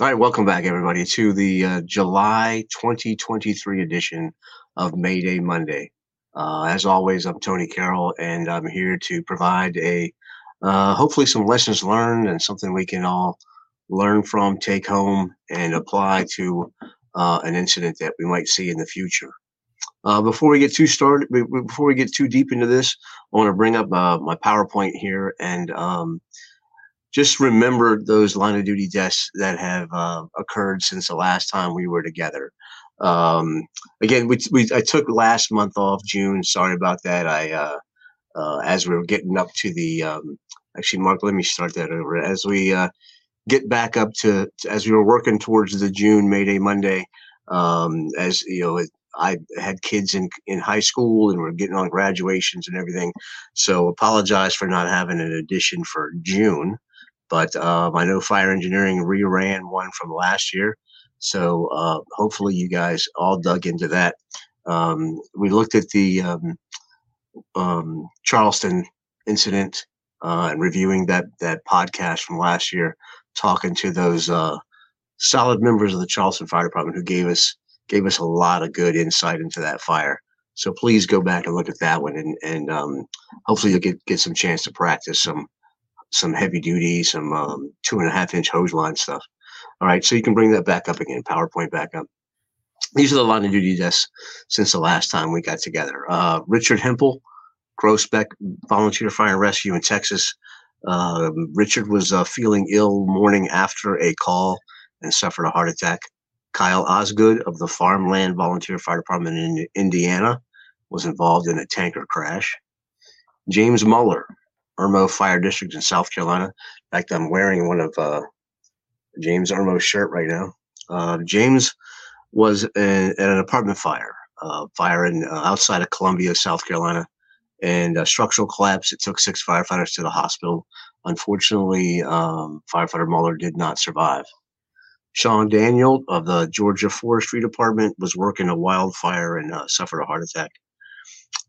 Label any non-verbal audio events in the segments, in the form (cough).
All right, welcome back, everybody, to the uh, July 2023 edition of Mayday Monday. Uh, as always, I'm Tony Carroll, and I'm here to provide a uh, hopefully some lessons learned and something we can all learn from, take home, and apply to uh, an incident that we might see in the future. Uh, before we get too started, before we get too deep into this, I want to bring up uh, my PowerPoint here and um, just remember those line of duty deaths that have uh, occurred since the last time we were together. Um, again, we, we I took last month off June. Sorry about that. I uh, uh, as we were getting up to the um, actually, Mark, let me start that over. As we uh, get back up to as we were working towards the June Mayday Monday, um, as you know, I had kids in in high school and we're getting on graduations and everything. So apologize for not having an edition for June. But um, I know fire engineering reran one from last year. So uh, hopefully you guys all dug into that. Um, we looked at the um, um Charleston incident uh, and reviewing that that podcast from last year, talking to those uh, solid members of the Charleston Fire Department who gave us gave us a lot of good insight into that fire. So please go back and look at that one, and and um, hopefully you'll get get some chance to practice some some heavy duty, some um, two and a half inch hose line stuff. All right, so you can bring that back up again, PowerPoint back up. These are the line of duty deaths since the last time we got together. Uh, Richard Hempel, Groesbeck Volunteer Fire and Rescue in Texas. Uh, Richard was uh, feeling ill morning after a call and suffered a heart attack. Kyle Osgood of the Farmland Volunteer Fire Department in Indiana was involved in a tanker crash. James Muller Irmo Fire District in South Carolina. In fact, I'm wearing one of uh, James Irmo's shirt right now. Uh, James was in, at an apartment fire, uh, fire in uh, outside of Columbia, South Carolina, and a structural collapse. It took six firefighters to the hospital. Unfortunately, um, firefighter Muller did not survive. Sean Daniel of the Georgia Forestry Department was working a wildfire and uh, suffered a heart attack.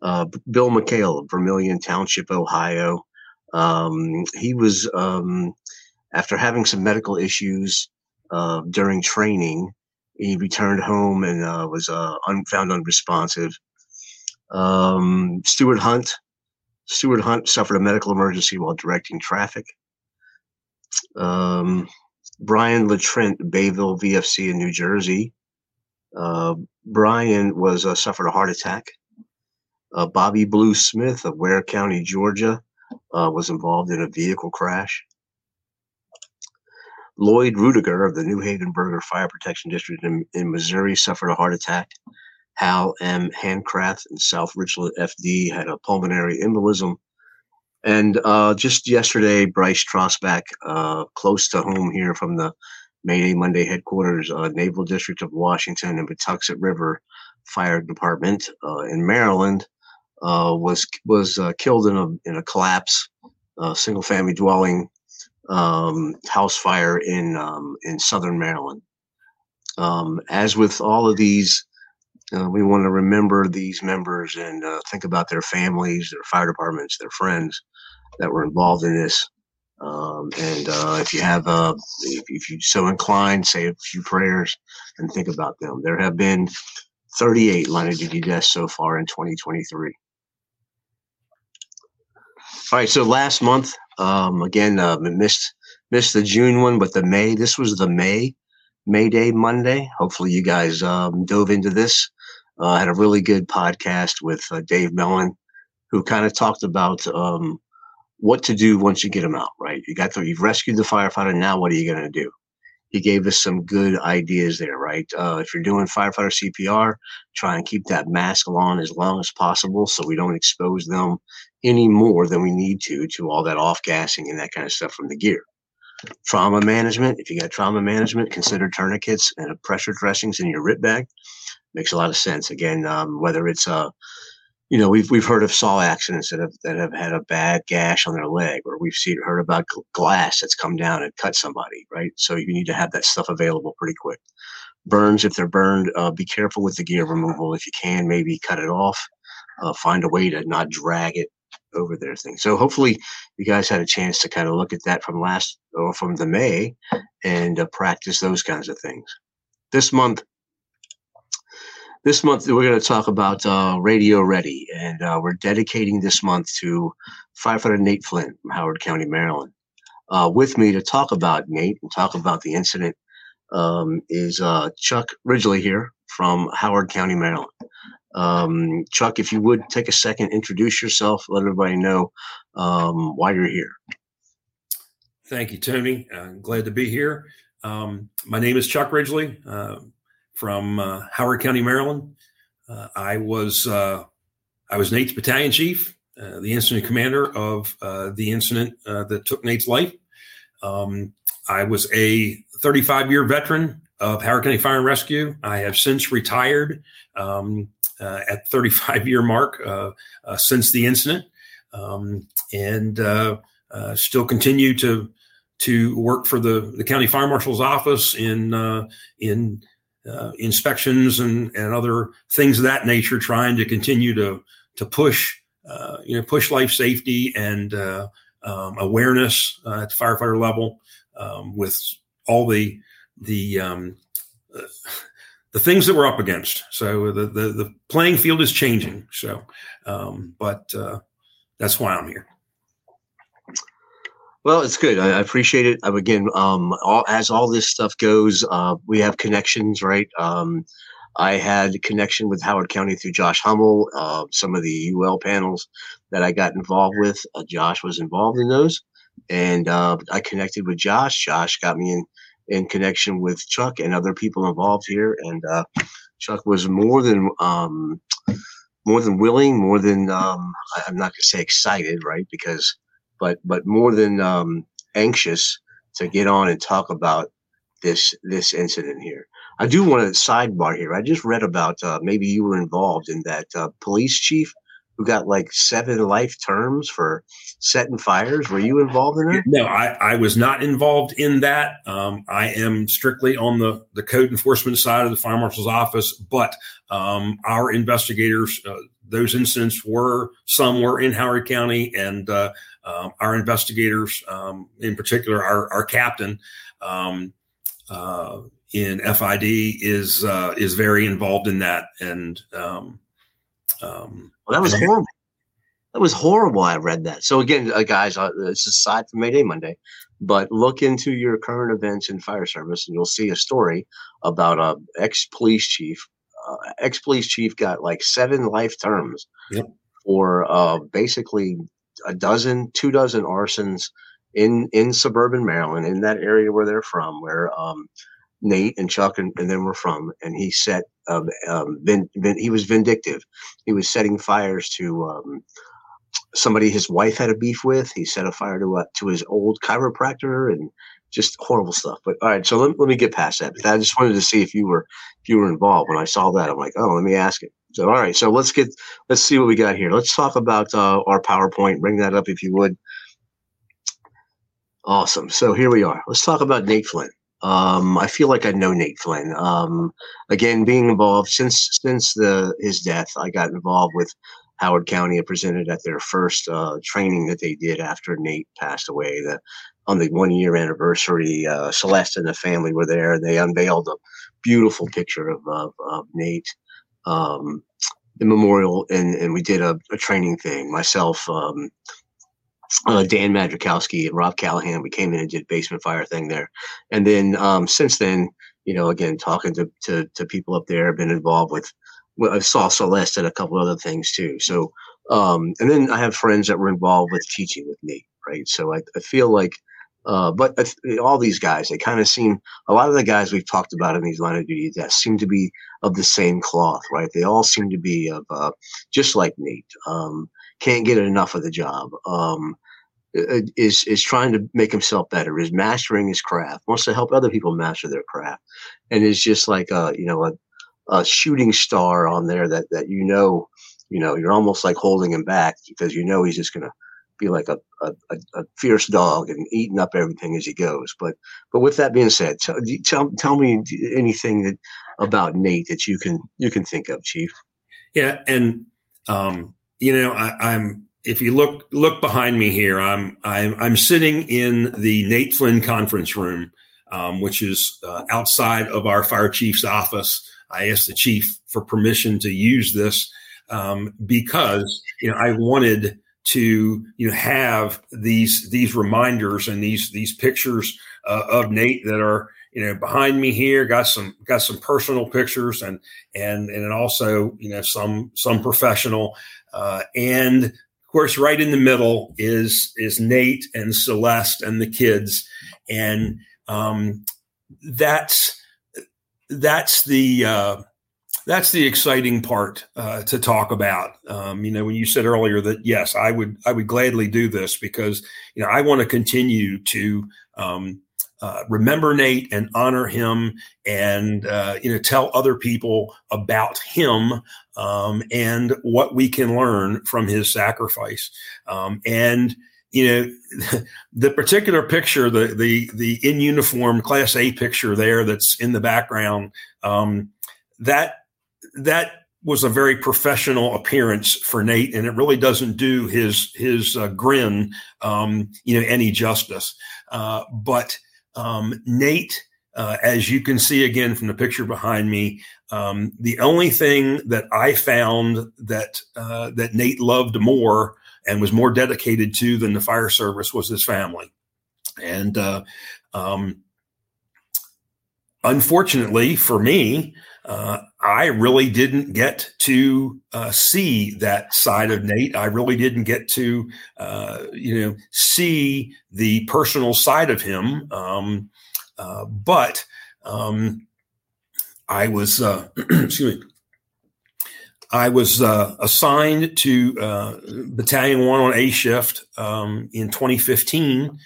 Uh, Bill McHale of Vermilion Township, Ohio, um, he was, um, after having some medical issues uh, during training, he returned home and uh, was uh, un- found unresponsive. Um, Stuart Hunt, Stuart Hunt suffered a medical emergency while directing traffic. Um, Brian Latrent, Bayville VFC in New Jersey. Uh, Brian was uh, suffered a heart attack. Uh, Bobby Blue Smith of Ware County, Georgia, uh, was involved in a vehicle crash. Lloyd Rudiger of the New Haven Berger Fire Protection District in, in Missouri suffered a heart attack. Hal M. Handcraft in South Richland FD had a pulmonary embolism. And uh, just yesterday, Bryce Trosback, uh, close to home here from the Mayday Monday headquarters, uh, Naval District of Washington and Patuxent River Fire Department uh, in Maryland, was was uh, killed in a in a collapse, uh, single family dwelling um, house fire in um, in southern Maryland. Um, as with all of these, uh, we want to remember these members and uh, think about their families, their fire departments, their friends that were involved in this. Um, and uh, if you have, if, if you so inclined, say a few prayers and think about them. There have been 38 line of duty deaths so far in 2023. All right, so last month, um, again, uh, missed missed the June one, but the May. This was the May May Day Monday. Hopefully, you guys um, dove into this. Uh, had a really good podcast with uh, Dave Mellon, who kind of talked about um, what to do once you get them out. Right, you got the, you've rescued the firefighter. Now, what are you going to do? he gave us some good ideas there, right? Uh, if you're doing firefighter CPR, try and keep that mask on as long as possible so we don't expose them any more than we need to to all that off gassing and that kind of stuff from the gear. Trauma management, if you got trauma management, consider tourniquets and pressure dressings in your RIT bag. Makes a lot of sense. Again, um, whether it's a uh, you know, we've we've heard of saw accidents that have that have had a bad gash on their leg, or we've seen heard about glass that's come down and cut somebody, right? So you need to have that stuff available pretty quick. Burns, if they're burned, uh, be careful with the gear removal. If you can, maybe cut it off. Uh, find a way to not drag it over their thing. So hopefully, you guys had a chance to kind of look at that from last or from the May and uh, practice those kinds of things. This month, this month we're going to talk about uh, Radio Ready, and uh, we're dedicating this month to firefighter Nate Flynn from Howard County, Maryland. Uh, with me to talk about Nate and talk about the incident um, is uh, Chuck Ridgely here from Howard County, Maryland. Um, Chuck, if you would take a second, introduce yourself, let everybody know um, why you're here. Thank you, Tony. I'm uh, glad to be here. Um, my name is Chuck Ridgely uh, from uh, Howard County, Maryland. Uh, I was uh, I was Nate's battalion chief, uh, the incident commander of the incident that took Nate's life. Um, I was a 35 year veteran of Howard County Fire and Rescue. I have since retired um, uh, at 35 year mark uh, uh, since the incident, um, and uh, still continue to to work for the, the county fire marshal's office in in inspections and, and other things of that nature, trying to continue to to push you know push life safety and um, awareness at the firefighter level um, with all the the um, the things that we're up against. So the the, the playing field is changing. So, um, but uh, that's why I'm here. Well, it's good. I, appreciate it. Um, again, um, all, as all this stuff goes, uh, we have connections, right? Um, I had connection with Howard County through Josh Hummel. Uh, some of the UL panels that I got involved with, uh, Josh was involved in those, and uh, I connected with Josh. Josh got me in in connection with Chuck and other people involved here. And uh, Chuck was more than um, more than willing, more than um, I'm not going to say excited, right? Because, but but more than um, anxious to get on and talk about this this incident here. I do want to sidebar here. I just read about uh, maybe you were involved in that uh, police chief who got like seven life terms for setting fires. Were you involved in that? No, I, I was not involved in that. Um, I am strictly on the, the code enforcement side of the fire marshal's office, but um, our investigators, uh, those incidents were some were in Howard County, and uh, um, our investigators, um, in particular, our, our captain um, uh, in FID is uh, is very involved in that, and um, well, that was horrible. That was horrible. I read that. So again, uh, guys, uh, it's aside from Mayday Monday, but look into your current events in fire service, and you'll see a story about a ex police chief. Uh, ex police chief got like seven life terms yep. for uh, basically a dozen, two dozen arsons in in suburban Maryland, in that area where they're from, where um, Nate and Chuck and, and them were from, and he set um, um vin, vin, he was vindictive. He was setting fires to um, somebody his wife had a beef with. He set a fire to uh, to his old chiropractor and just horrible stuff. But all right, so let, let me get past that. But I just wanted to see if you were if you were involved. When I saw that, I'm like, oh, let me ask it. So all right, so let's get let's see what we got here. Let's talk about uh, our PowerPoint. Bring that up if you would. Awesome. So here we are. Let's talk about Nate Flynn. Um, I feel like I know Nate Flynn. Um, again, being involved since since the his death, I got involved with Howard County and presented at their first uh, training that they did after Nate passed away. The on the one year anniversary, uh, Celeste and the family were there, and they unveiled a beautiful picture of, of, of Nate. Um, the memorial, and, and we did a, a training thing. Myself, um, uh, Dan Madrzykowski and Rob Callahan. We came in and did basement fire thing there, and then um, since then, you know, again talking to, to to people up there, been involved with. I saw Celeste and a couple other things too. So, um, and then I have friends that were involved with teaching with me, right? So I, I feel like, uh, but all these guys, they kind of seem a lot of the guys we've talked about in these line of duty that seem to be of the same cloth, right? They all seem to be of uh, just like Nate. Um, can't get enough of the job. Um, is is trying to make himself better, is mastering his craft, wants to help other people master their craft, and is just like a you know a, a shooting star on there that that you know you know you're almost like holding him back because you know he's just gonna be like a, a, a fierce dog and eating up everything as he goes. But but with that being said, tell tell, tell me anything that about Nate that you can you can think of, Chief. Yeah, and um, you know I, I'm if you look look behind me here, I'm I'm I'm sitting in the Nate Flynn conference room, um, which is uh, outside of our fire chief's office. I asked the chief for permission to use this um, because you know I wanted to you know have these these reminders and these these pictures uh, of Nate that are you know behind me here got some got some personal pictures and and and also you know some some professional uh, and of course, right in the middle is is Nate and Celeste and the kids, and um, that's that's the uh, that's the exciting part uh, to talk about. Um, you know, when you said earlier that yes, I would I would gladly do this because you know I want to continue to um, uh, remember Nate and honor him, and uh, you know tell other people about him um, and what we can learn from his sacrifice. Um, and you know (laughs) the particular picture, the the the in uniform Class A picture there that's in the background. Um, that that was a very professional appearance for Nate, and it really doesn't do his his uh, grin, um, you know, any justice. Uh, but um, Nate, uh, as you can see again from the picture behind me, um, the only thing that I found that uh, that Nate loved more and was more dedicated to than the fire service was his family, and uh, um, unfortunately for me, uh, I really didn't get to uh, see that side of Nate. I really didn't get to, uh, you know, see the personal side of him. Um, uh, but um, I was, uh, (clears throat) excuse me, I was uh, assigned to Battalion One on A shift um, in 2015,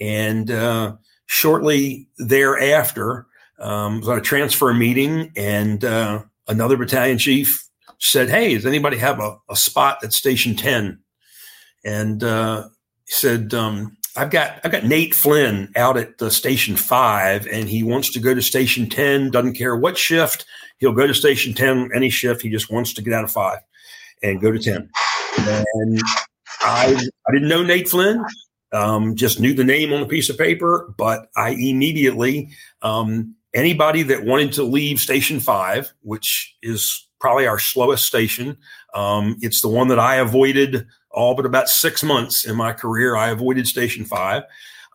and shortly thereafter um, was at a transfer meeting, and uh, another battalion chief said, "Hey, does anybody have a, a spot at Station 10?" And uh, he said, um, "I've got I've got Nate Flynn out at Station Five, and he wants to go to Station 10. Doesn't care what shift. He'll go to Station 10 any shift. He just wants to get out of five and go to 10." And I I didn't know Nate Flynn. Um, just knew the name on a piece of paper, but I immediately um, anybody that wanted to leave Station Five, which is probably our slowest station, um, it's the one that I avoided all but about six months in my career. I avoided Station Five.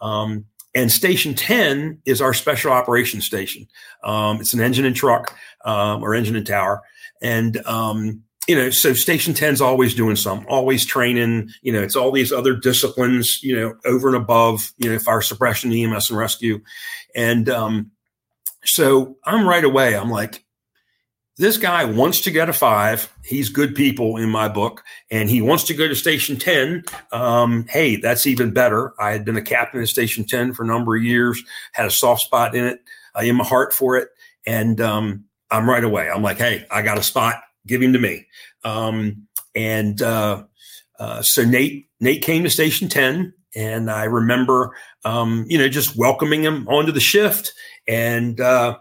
Um, and Station 10 is our special operations station. Um, it's an engine and truck um, or engine and tower. And, um, you know, so Station 10 is always doing something, always training. You know, it's all these other disciplines, you know, over and above, you know, fire suppression, EMS, and rescue. And, um, so I'm right away, I'm like, this guy wants to get a five. He's good people in my book, and he wants to go to Station 10. Um, hey, that's even better. I had been a captain at Station 10 for a number of years, had a soft spot in it, uh, in my heart for it. And um, I'm right away. I'm like, hey, I got a spot. Give him to me. Um, and uh, uh, so Nate, Nate came to Station 10, and I remember, um, you know, just welcoming him onto the shift and uh,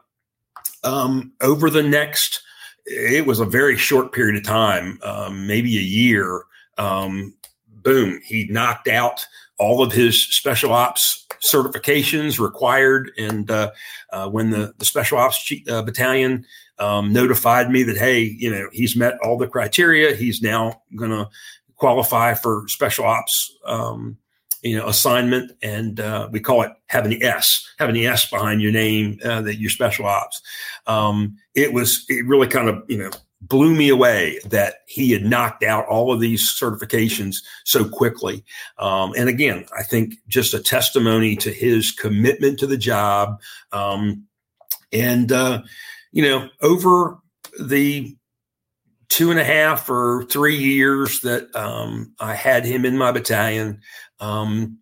um, over the next, it was a very short period of time, um, maybe a year. Um, boom, he knocked out all of his special ops certifications required. And uh, uh, when the, the special ops uh, battalion um, notified me that, hey, you know, he's met all the criteria, he's now going to qualify for special ops um, you know assignment and uh, we call it having the s having the s behind your name uh, that you're special ops. Um, it was it really kind of you know blew me away that he had knocked out all of these certifications so quickly. Um, and again i think just a testimony to his commitment to the job. Um, and uh, you know over the two and a half or three years that um, I had him in my battalion, um,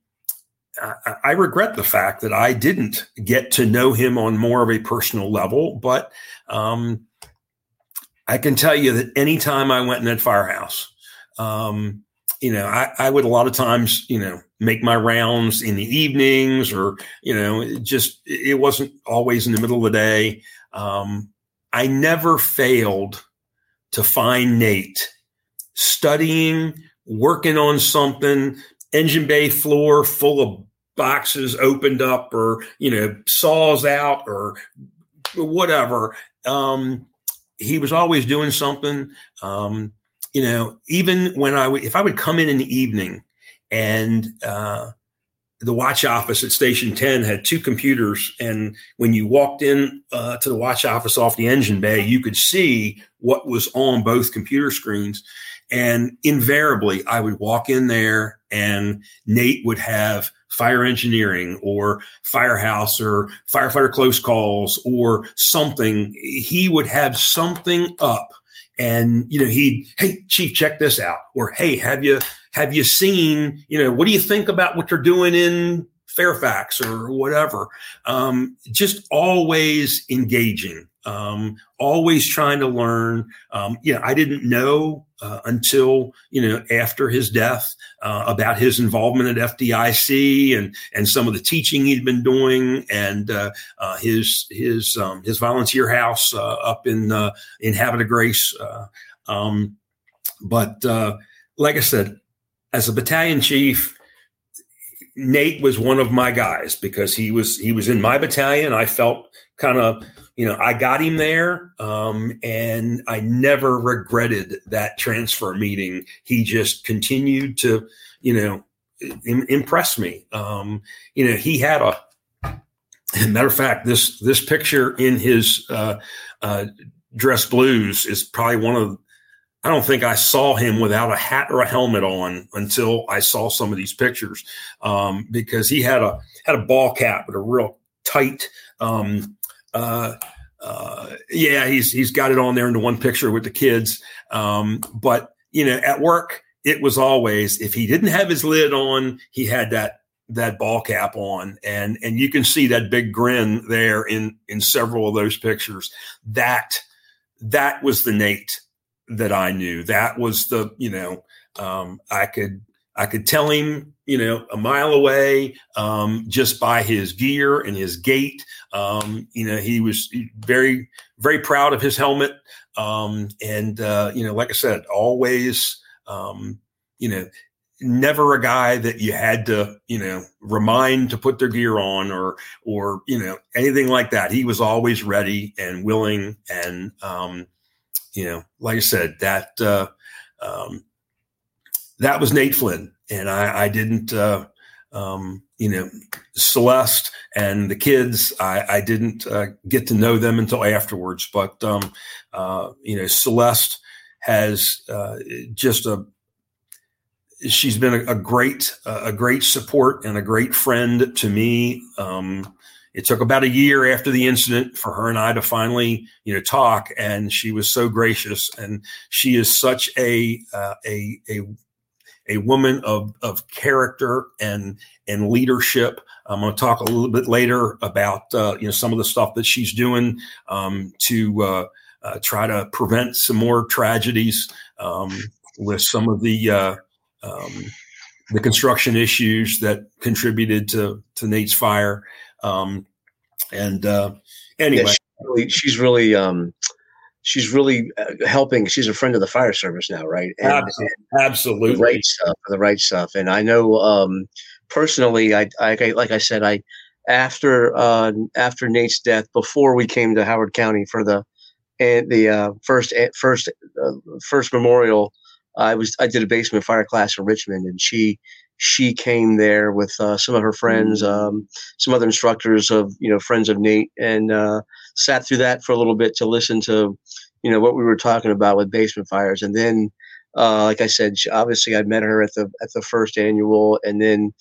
I, I, regret the fact that I didn't get to know him on more of a personal level. But um, I can tell you that anytime I went in that firehouse, um, you know, I, I, would a lot of times, you know, make my rounds in the evenings or, you know, it just, it wasn't always in the middle of the day. Um, I never failed to find Nate studying, working on something, engine bay floor full of boxes opened up or, you know, saws out or whatever. Um, he was always doing something. Um, you know, even when I if I would come in in the evening and, uh, the watch office at station 10 had two computers and when you walked in uh, to the watch office off the engine bay you could see what was on both computer screens and invariably i would walk in there and nate would have fire engineering or firehouse or firefighter close calls or something. He would have something up and you know he'd hey chief check this out. Or hey have you have you seen, you know, what do you think about what they're doing in Fairfax or whatever? Um, just always engaging, um, always trying to learn. Um, know, I didn't know uh, until you know after his death uh, about his involvement at FDIC and and some of the teaching he'd been doing and uh, uh his his um, his volunteer house uh, up in uh, in Havre de Grace. Um, but like I said, as a battalion chief, Nate was one of my guys because he was he was in my battalion. I felt kind of you know I got him there, um, and I never regretted that transfer meeting. He just continued to you know Im- impress me. Um, you know he had a matter of fact this this picture in his uh, uh, dress blues is probably one of I don't think I saw him without a hat or a helmet on until I saw some of these pictures um, because he had a had a ball cap with a real tight. Um, uh, uh, yeah, he's he's got it on there in the one picture with the kids. Um, but you know, at work, it was always if he didn't have his lid on, he had that that ball cap on, and and you can see that big grin there in in several of those pictures. That that was the Nate that I knew. That was the, you know, um, I could I could tell him, you know, a mile away um, just by his gear and his gait. Um, you know, he was very very proud of his helmet, um, and uh, you know, like I said, always, um, you know. Never a guy that you had to, you know, remind to put their gear on or, or you know, anything like that. He was always ready and willing, and um, you know, like I said, that uh, um, that was Nate Flynn, and I, I didn't, uh, um, you know, Celeste and the kids. I, I didn't uh, get to know them until afterwards, but um, uh, you know, Celeste has uh, just a she's been a, a great a great support and a great friend to me. Um, it took about a year after the incident for her and I to finally, you know, talk. And she was so gracious, and she is such a uh, a a a woman of of character and and leadership. I'm going to talk a little bit later about uh, you know some of the stuff that she's doing um, to uh, uh, try to prevent some more tragedies um, with some of the uh, um, the construction issues that contributed to to Nate's fire. Um, and uh, anyway, yeah, she's really, she's really, um, she's really uh, helping. She's a friend of the fire service now, right? And, absolutely, absolutely. The right stuff, the right stuff. And I know um, personally, I, I like I said, I after uh, after Nate's death, before we came to Howard County for the and the uh, first first uh, first memorial, I was I did a basement fire class in Richmond, and she she came there with uh, some of her friends, mm. um, some other instructors of you know friends of Nate, and uh, sat through that for a little bit to listen to you know what we were talking about with basement fires, and then. Uh, like I said, she, obviously I met her at the at the first annual, and then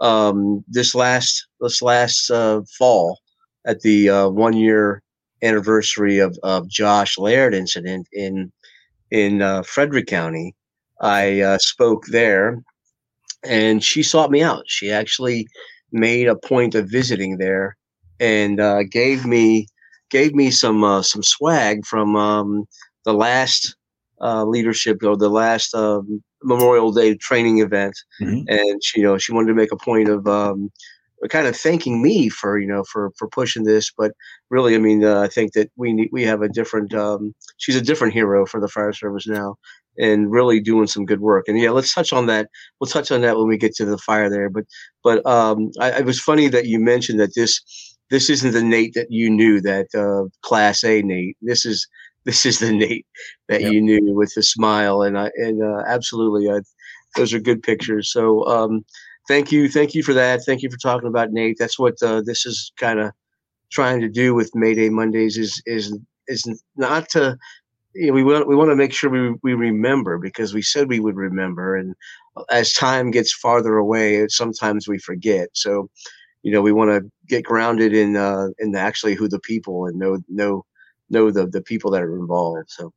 um, this last this last uh, fall at the uh, one year anniversary of, of Josh Laird incident in in uh, Frederick County, I uh, spoke there and she sought me out. She actually made a point of visiting there and uh, gave me gave me some uh, some swag from um, the last uh, leadership or the last um, Memorial Day training event, mm-hmm. and she, you know she wanted to make a point of um, kind of thanking me for you know for for pushing this. But really, I mean, uh, I think that we need, we have a different. Um, she's a different hero for the fire service now, and really doing some good work. And yeah, let's touch on that. We'll touch on that when we get to the fire there. But but um, I, it was funny that you mentioned that this this isn't the Nate that you knew that uh, Class A Nate. This is this is the Nate that yep. you knew with the smile and I and uh, absolutely, uh, those are good pictures. So um, thank you, thank you for that. Thank you for talking about Nate. That's what uh, this is kind of trying to do with Mayday Mondays is is is not to you know, we want we want to make sure we we remember because we said we would remember, and as time gets farther away, sometimes we forget. So, you know, we want to get grounded in uh, in actually who the people and know know know the the people that are involved. So,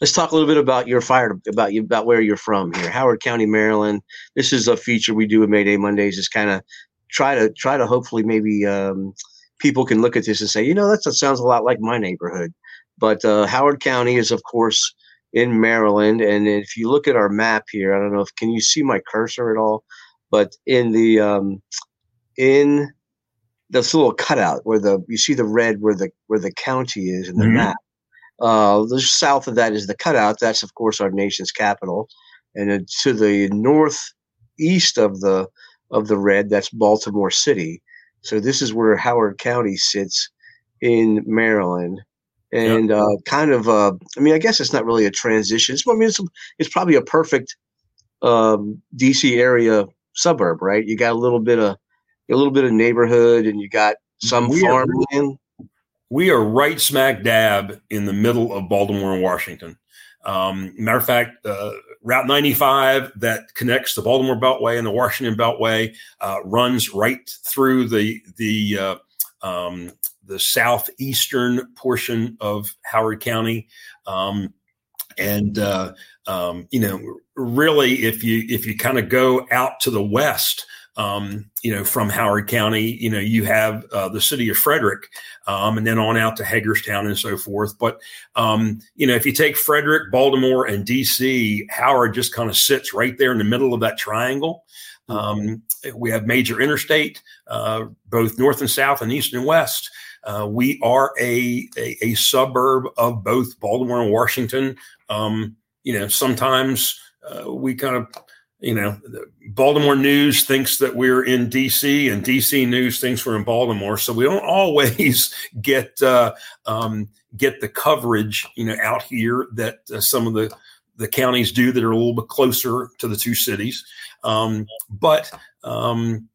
let's talk a little bit about your fire about you about where you're from here, Howard County, Maryland. This is a feature we do with Mayday Mondays. Is kind of try to try to hopefully maybe um, people can look at this and say, you know, that sounds a lot like my neighborhood. But uh, Howard County is, of course, in Maryland. And if you look at our map here, I don't know if can you see my cursor at all, but in the um, in this little cutout where the you see the red where the where the county is in the mm-hmm. map. Uh, the south of that is the cutout. That's of course our nation's capital, and to the northeast of the of the red, that's Baltimore City. So this is where Howard County sits in Maryland and yep. uh, kind of uh, I mean I guess it's not really a transition. It's I mean it's, it's probably a perfect um, DC area suburb, right? You got a little bit of a little bit of neighborhood, and you got some we farmland. we are right smack dab in the middle of Baltimore and Washington. Um, matter of fact, uh, Route 95 that connects the Baltimore Beltway and the Washington Beltway uh, runs right through the the uh, um, the southeastern portion of Howard County. Um, and uh, um, you know, really, if you if you kind of go out to the west, um, you know, from Howard County, you know, you have uh, the city of Frederick, um, and then on out to Hagerstown and so forth. But um, you know, if you take Frederick, Baltimore, and D.C., Howard just kind of sits right there in the middle of that triangle. Um, we have major interstate, uh, both north and south, and east and west. Uh, we are a, a, a suburb of both Baltimore and Washington. Um, you know, sometimes uh, we kind of you know, Baltimore news thinks that we're in DC, and DC news thinks we're in Baltimore. So we don't (laughs) always get uh, um, get the coverage, you know, out here that uh, some of the the counties do that are a little bit closer to the two cities. Um, but um,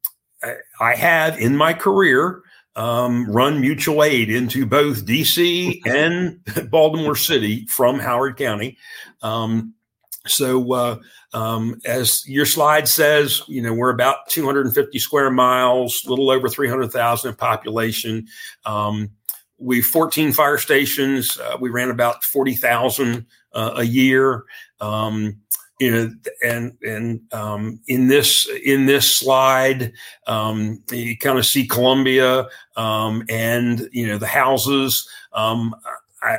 I, I have in my career um, run mutual aid into both DC and (laughs) Baltimore City from Howard County. Um, so, uh, um, as your slide says, you know, we're about 250 square miles, a little over 300,000 in population. Um, we 14 fire stations. Uh, we ran about 40,000 uh, a year. Um, you know, and and um, in this in this slide, um, you kind of see Columbia um, and you know the houses. Um, I,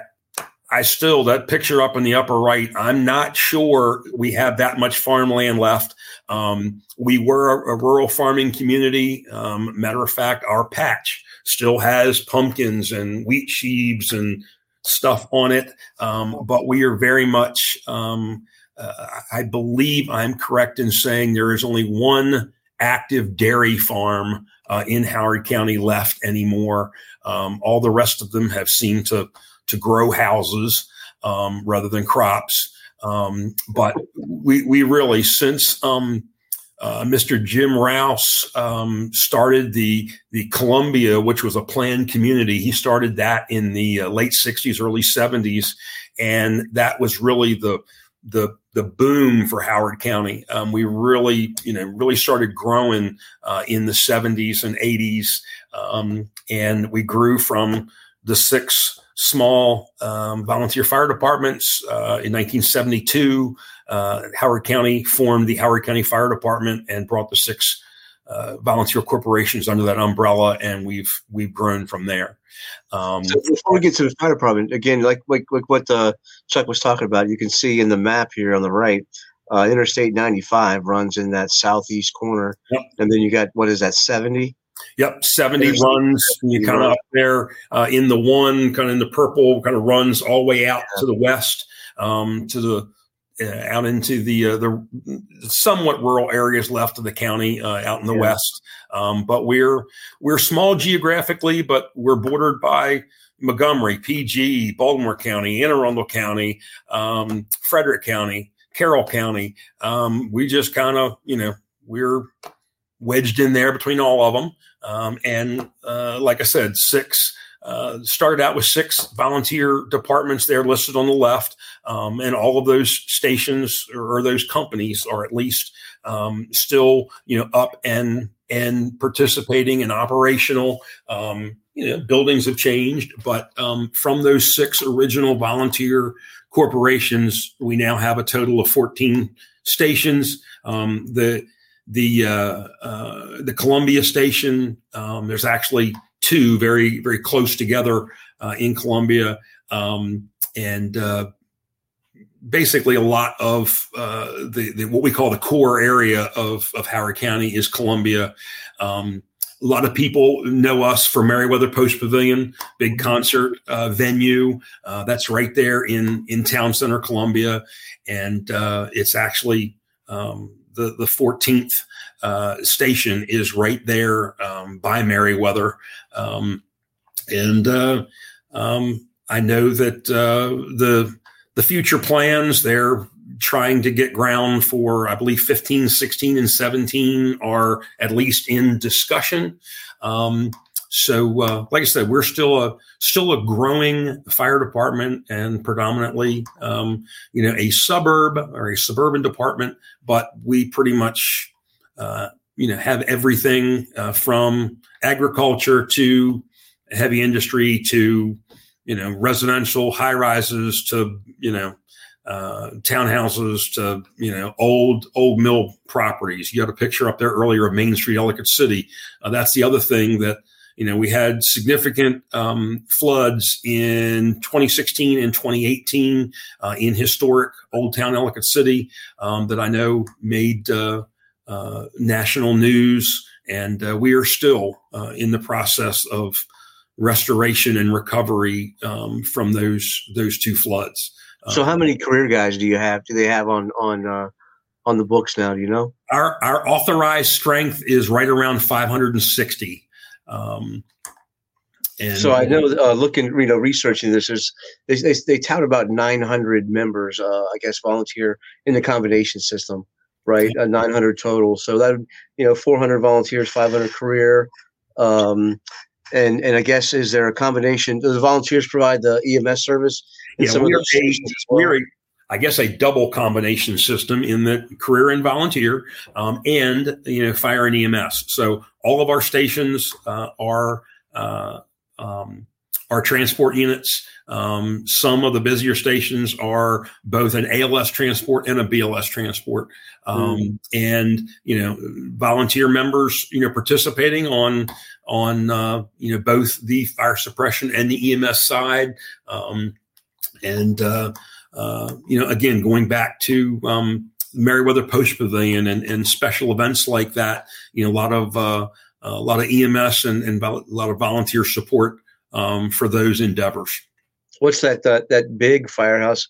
I still that picture up in the upper right. I'm not sure we have that much farmland left. Um, we were a, a, rural farming community. Um, matter of fact, our patch still has pumpkins and wheat sheaves and stuff on it, but we are very much um, uh, I believe I'm correct in saying there is only one active dairy farm uh, in Howard County left anymore. Um, all the rest of them have seemed to to grow houses um, rather than crops. Um, but we we really since um, uh, Mr. Jim Rouse um, started the the Columbia, which was a planned community. He started that in the uh, late '60s, early '70s, and that was really the the the boom for Howard County. Um, we really, you know, really started growing uh, in the 70s and 80s, um, and we grew from the six small um, volunteer fire departments uh, in 1972. Uh, Howard County formed the Howard County Fire Department and brought the six uh, volunteer corporations under that umbrella, and we've we've grown from there. Um, so before we get to the fire department, again, like like, like what uh, Chuck was talking about, you can see in the map here on the right, uh, Interstate 95 runs in that southeast corner, yep. and then you got what is that 70? Yep, 70 There's runs. You kind of up there uh, in the one, kind of in the purple, kind of runs all the way out yeah. to the west. um, to the out into the uh, the somewhat rural areas left of the county uh, out in the yeah. west. Um, but we're we're small geographically, but we're bordered by Montgomery, PG, Baltimore County, Anne Arundel County, um, Frederick County, Carroll County. Um, we just kind of you know we're wedged in there between all of them. Um, and uh, like I said, six uh, started out with six volunteer departments there listed on the left, um, and all of those stations or, or those companies are at least um, still, you know, up and and participating and operational. Um, you know, buildings have changed, but um, from those six original volunteer corporations, we now have a total of 14 stations. Um, the the uh, uh, the Columbia station. Um, there's actually two very very close together uh, in Columbia, um, and uh, basically a lot of uh, the, the, what we call the core area of of Howard County is Columbia. Um, a lot of people know us for Merriweather Post Pavilion, big concert uh, venue. Uh, that's right there in in Town Center, Columbia, and uh, it's actually um, the the 14th uh, station is right there um, by Merriweather, um, and uh, um, I know that uh, the the future plans they're trying to get ground for i believe 15 16 and 17 are at least in discussion. Um, so uh, like i said we're still a still a growing fire department and predominantly um, you know a suburb or a suburban department but we pretty much uh, you know have everything uh, from agriculture to heavy industry to you know residential high rises to you know uh, townhouses to you know old old mill properties. You had a picture up there earlier of Main Street, Ellicott City. Uh, that's the other thing that you know we had significant um, floods in 2016 and 2018 uh, in historic Old Town Ellicott City um, that I know made uh, uh, national news, and uh, we are still in the process of restoration and recovery um, from those those two floods. So, how many career guys do you have? Do they have on on uh, on the books now? Do you know? Our our authorized strength is right around 560. Um, and so I know, uh, looking, you know, researching this, is they, they, they tout about 900 members, uh, I guess, volunteer in the combination system, right? Uh, 900 total. So that, you know, 400 volunteers, 500 career. Um, and and I guess is there a combination? Do the volunteers provide the EMS service? Yeah, we are, a, we're a, I guess a double combination system in the career and volunteer, um, and you know fire and EMS. So all of our stations uh, are uh, um, are transport units. Um, some of the busier stations are both an ALS transport and a BLS transport, mm. and you know volunteer members you know participating on on uh, you know both the fire suppression and the EMS side, um, and uh, uh, you know again going back to um, Merriweather Post Pavilion and, and special events like that, you know a lot of uh, a lot of EMS and, and a lot of volunteer support um, for those endeavors. What's that that that big firehouse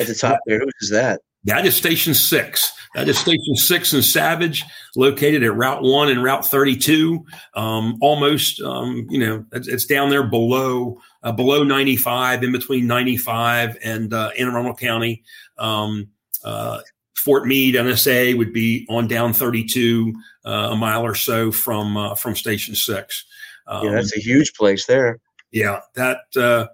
at the top there? Who is that? That is Station Six. That is Station Six in Savage, located at Route One and Route Thirty Two. Um, almost, um, you know, it's, it's, down there below uh, below ninety five, in between ninety five and uh, Anne Arundel County. Um, uh, Fort Meade NSA would be on down 32, uh, a mile or so from uh, from Station Six. Um, yeah, that's a huge place there. Yeah, that uh,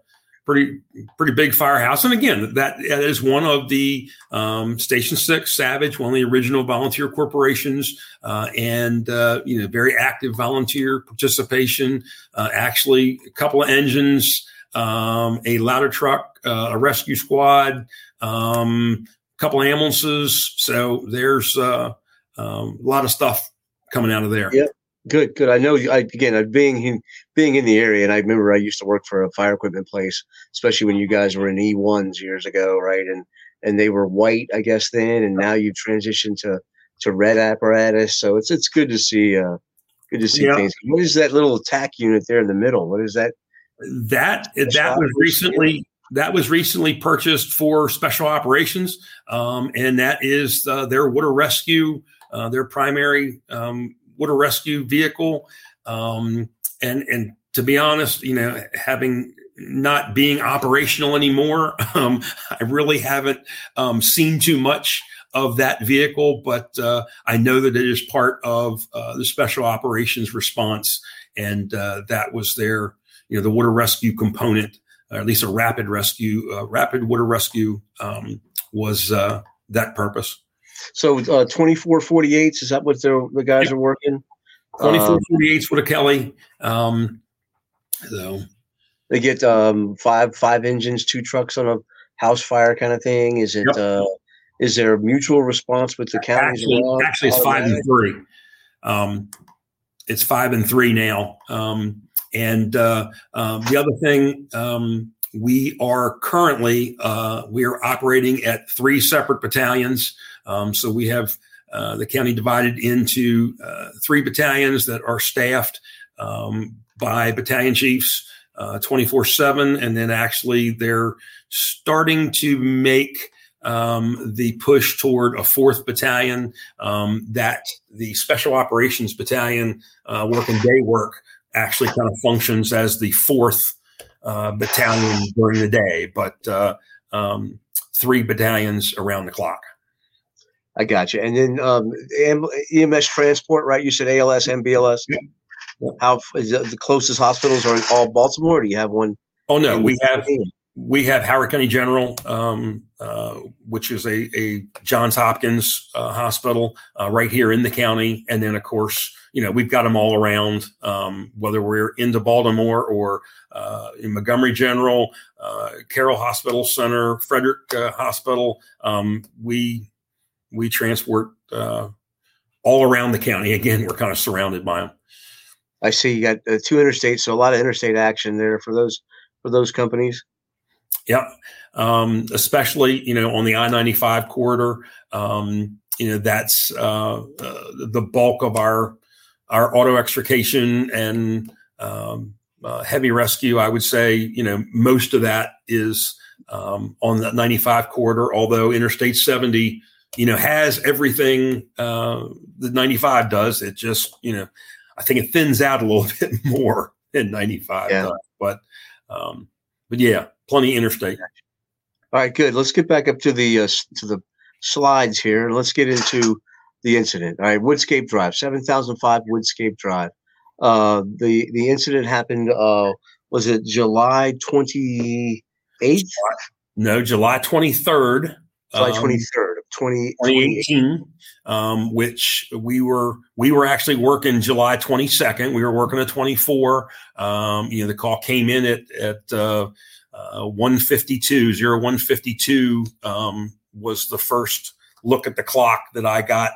pretty pretty big firehouse. And again, that, that is one of the um, Station Six Savage, one of the original volunteer corporations, uh, and uh, you know very active volunteer participation. Uh, actually, a couple of engines, um, a ladder truck, uh, a rescue squad, um, a couple of ambulances. So there's uh, um, a lot of stuff coming out of there. Yeah. Good, good. I know. I again, being in being in the area, and I remember I used to work for a fire equipment place, especially when you guys were in E ones years ago, right? And and they were white, I guess then, and now you've transitioned to to red apparatus. So it's it's good to see. Uh, good to see yeah. things. What is that little attack unit there in the middle? What is that? That that was recently that was recently purchased for special operations, um, and that is uh, their water rescue, uh, their primary um, water rescue vehicle. Um, and and to be honest, you know, having not being operational anymore, (laughs) um, I really haven't um, seen too much of that vehicle, but uh, I know that it is part of uh, the special operations response, and uh, that was their, you know, the water rescue component, or at least a rapid rescue, uh, rapid water rescue um, was uh, that purpose. So uh, 2448s, is that what the guys yep. are working? 2448s with a Kelly. Um, so they get um, five five engines, two trucks on a house fire kind of thing. Is it? Yep. Uh, is there a mutual response with the counties? Actually, actually it's five and three. Um, it's five and three now. Um, and uh, um, the other thing, um, we are currently uh, we are operating at three separate battalions. Um, so we have uh, the county divided into uh, three battalions that are staffed um, by battalion chiefs uh, 24 7. And then actually, they're starting to make um, the push toward a fourth battalion um, that the special operations battalion uh, working day work actually kind of functions as the fourth uh, battalion during the day, but um, three battalions around the clock. I got you. And then um, EMS transport, right? You said ALS, MBLS. How is the closest hospitals are in all Baltimore? Or do you have one? Oh no, we have we have Howard County General, um, uh, which is a, a Johns Hopkins uh, hospital uh, right here in the county, and then of course, you know, we've got them all around. Um, whether we're into Baltimore or uh, in Montgomery General, uh, Carroll Hospital Center, Frederick uh, Hospital, um, we we transport all around the county. Again, we're kind of surrounded by them. I see you got uh, two interstates, so a lot of interstate action there for those for those companies. Yep, um, especially you know on the I ninety five corridor. Um, you know that's uh, uh, the bulk of our our auto extrication and um, uh, heavy rescue. I would say you know most of that is um, on the ninety five corridor. Although Interstate seventy you know has everything uh, the ninety five does. It just you know I think it thins out a little (laughs) bit more than 95. Yeah. But, um, but yeah, plenty interstate. All right, good. Let's get back up to the, uh, to the slides here. Let's get into the incident. All right. Woodscape Drive, 7005 Woodscape Drive. Uh, the, the incident happened, uh, was it July 28th? No, July 23rd. July 23rd. 20, 2018, um, which we were we were actually working July 22nd. We were working at 24. Um, you know, the call came in at at uh, uh, 152 0152 um, was the first look at the clock that I got,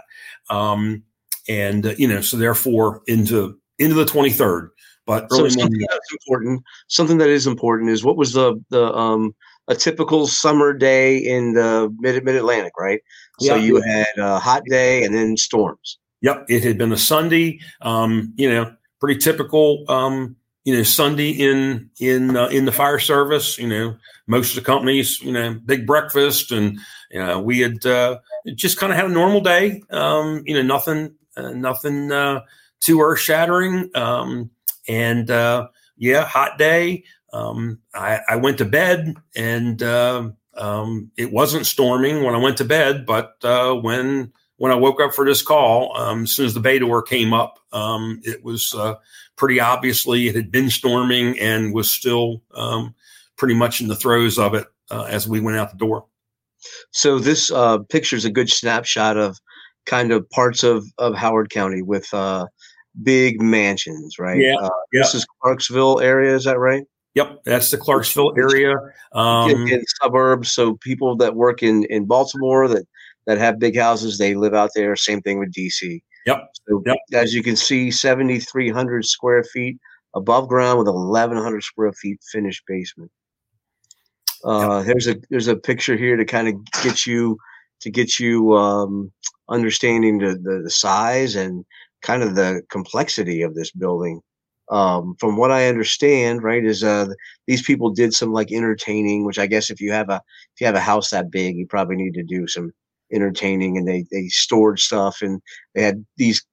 um, and uh, you know, so therefore into into the 23rd. But so something that's important, something that is important is what was the the um a typical summer day in the mid mid Atlantic, right? So you had a hot day and then storms. Yep, it had been a Sunday. Um, you know, pretty typical. Um, you know, Sunday in in uh, in the fire service. You know, most of the companies, you know, big breakfast, and you know, we had uh, just kind of had a normal day. Um, you know, nothing, uh, nothing uh, too earth shattering. Um, and uh, yeah, hot day. Um, I, I, went to bed and uh, um, it wasn't storming when I went to bed, but uh, when when I woke up for this call, um, as soon as the bay door came up, um, it was uh, pretty obviously it had been storming and was still um, pretty much in the throes of it uh, as we went out the door. So this uh, picture is a good snapshot of kind of parts of, of Howard County with uh, big mansions, right? Yeah, uh, yeah. This is Clarksville area, is that right? Yep, that's the Clarksville area. Um, in, in, suburbs, so people that work in in Baltimore that that have big houses, they live out there. Same thing with DC. Yep. So yep. as you can see, seventy three hundred square feet above ground with eleven hundred square feet finished basement. Uh, yep. There's a there's a picture here to kind of get you to get you um, understanding the, the the size and kind of the complexity of this building. Um, from what I understand, right, is uh, these people did some like entertaining, which I guess if you have a if you have a house that big, you probably need to do some entertaining, and they they stored stuff, and they had these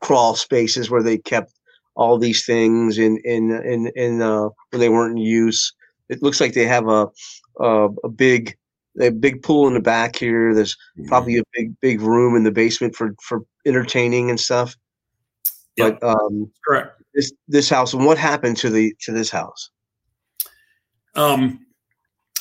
crawl spaces where they kept all these things in in in in uh, when they weren't in use. It looks like they have a a, a big a big pool in the back here. There's mm-hmm. probably a big big room in the basement for for entertaining and stuff. But um, correct. This this house and what happened to the to this house? Um,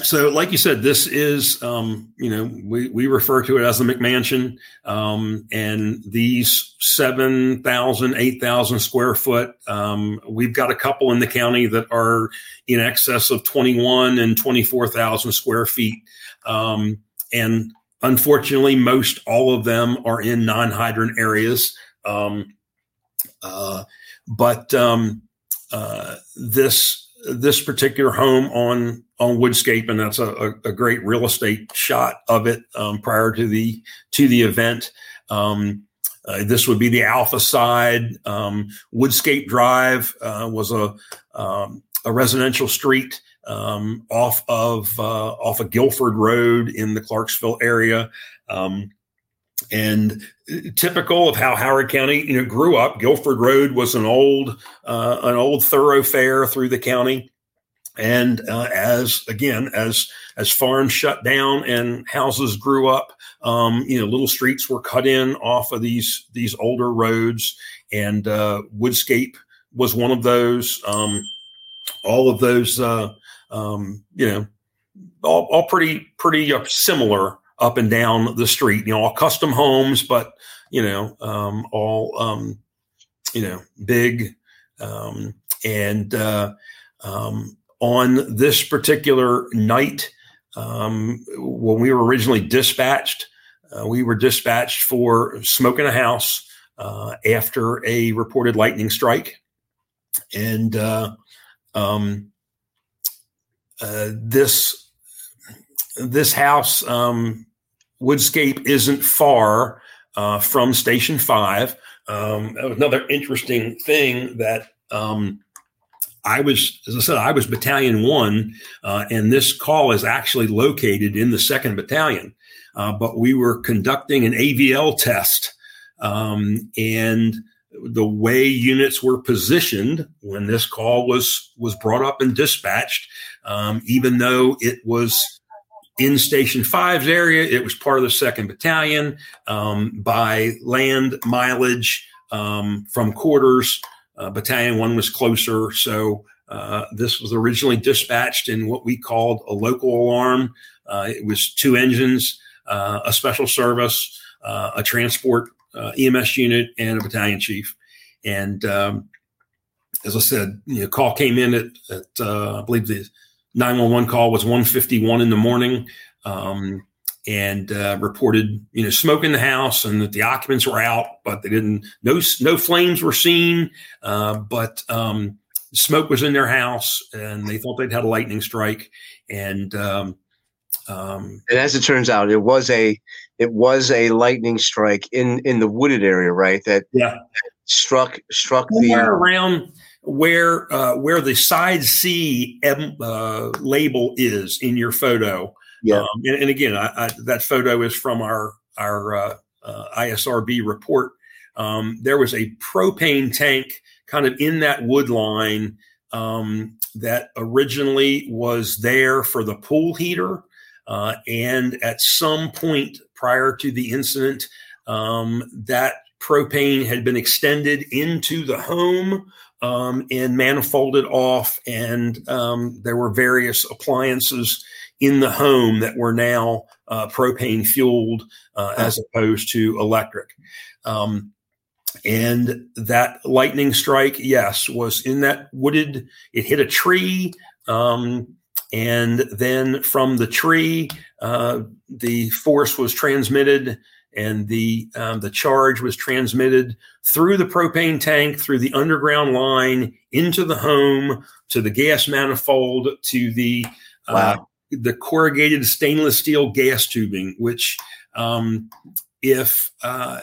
so like you said this is um, you know we, we refer to it as the mcmansion um, and these 7000 8000 square foot um, we've got a couple in the county that are in excess of 21 and 24000 square feet um, and unfortunately most all of them are in non-hydrant areas um, uh, but um, uh, this this particular home on on Woodscape, and that's a, a, great real estate shot of it um, prior to the to the event. Um, uh, this would be the alpha side. Um, Woodscape Drive uh, was a um, a residential street um, off of uh, off of Guilford Road in the Clarksville area. Um, and typical of how Howard County, you know, grew up. Guilford Road was an old, uh, an old thoroughfare through the county, and uh, as again as as farms shut down and houses grew up, um, you know, little streets were cut in off of these these older roads, and uh, Woodscape was one of those. Um, all of those, uh, um, you know, all, all pretty pretty uh, similar up and down the street. You know, all custom homes, but you know, um, all um, you know, big. Um, and uh, um, on this particular night, um, when we were originally dispatched, uh, we were dispatched for smoke in a house uh, after a reported lightning strike, and uh, um, uh, this this house um, Woodscape isn't far uh, from Station Five. Um, that was another interesting thing that um, I was, as I said, I was Battalion One, uh, and this call is actually located in the Second Battalion. Uh, but we were conducting an AVL test, um, and the way units were positioned when this call was was brought up and dispatched, um, even though it was in Station Five's area. It was part of the Second Battalion um, by land mileage um, from quarters. Uh, Battalion One was closer, so uh, this was originally dispatched in what we called a local alarm. Uh, it was two engines, uh, a special service, uh, a transport uh, EMS unit, and a battalion chief. And um, as I said, you know, call came in at, at I believe the 911 call was 151 in the morning um, and uh, reported, you know, smoke in the house and that the occupants were out, but they didn't, no, no flames were seen, uh, but um, smoke was in their house and they thought they'd had a lightning strike. And, um, um, and as it turns out, it was a, it was a lightning strike in, in the wooded area, right? That yeah. struck, struck Somewhere the around where uh, where the side C M, uh, label is in your photo. Yeah, um, and, and, again, I, I, that photo is from our our uh, uh ISRB report. Um, there was a propane tank kind of in that wood line um, that originally was there for the pool heater, uh, and at some point prior to the incident, um, that propane had been extended into the home um, and manifolded off, and um, there were various appliances in the home that were now uh, propane fueled uh, as opposed to electric. Um, and that lightning strike, yes, was in that wooded. It hit a tree, um, and then from the tree, uh, the force was transmitted and the um, the charge was transmitted through the propane tank, through the underground line, into the home, to the gas manifold, to the uh, wow. the corrugated stainless steel gas tubing. Which, um, if uh,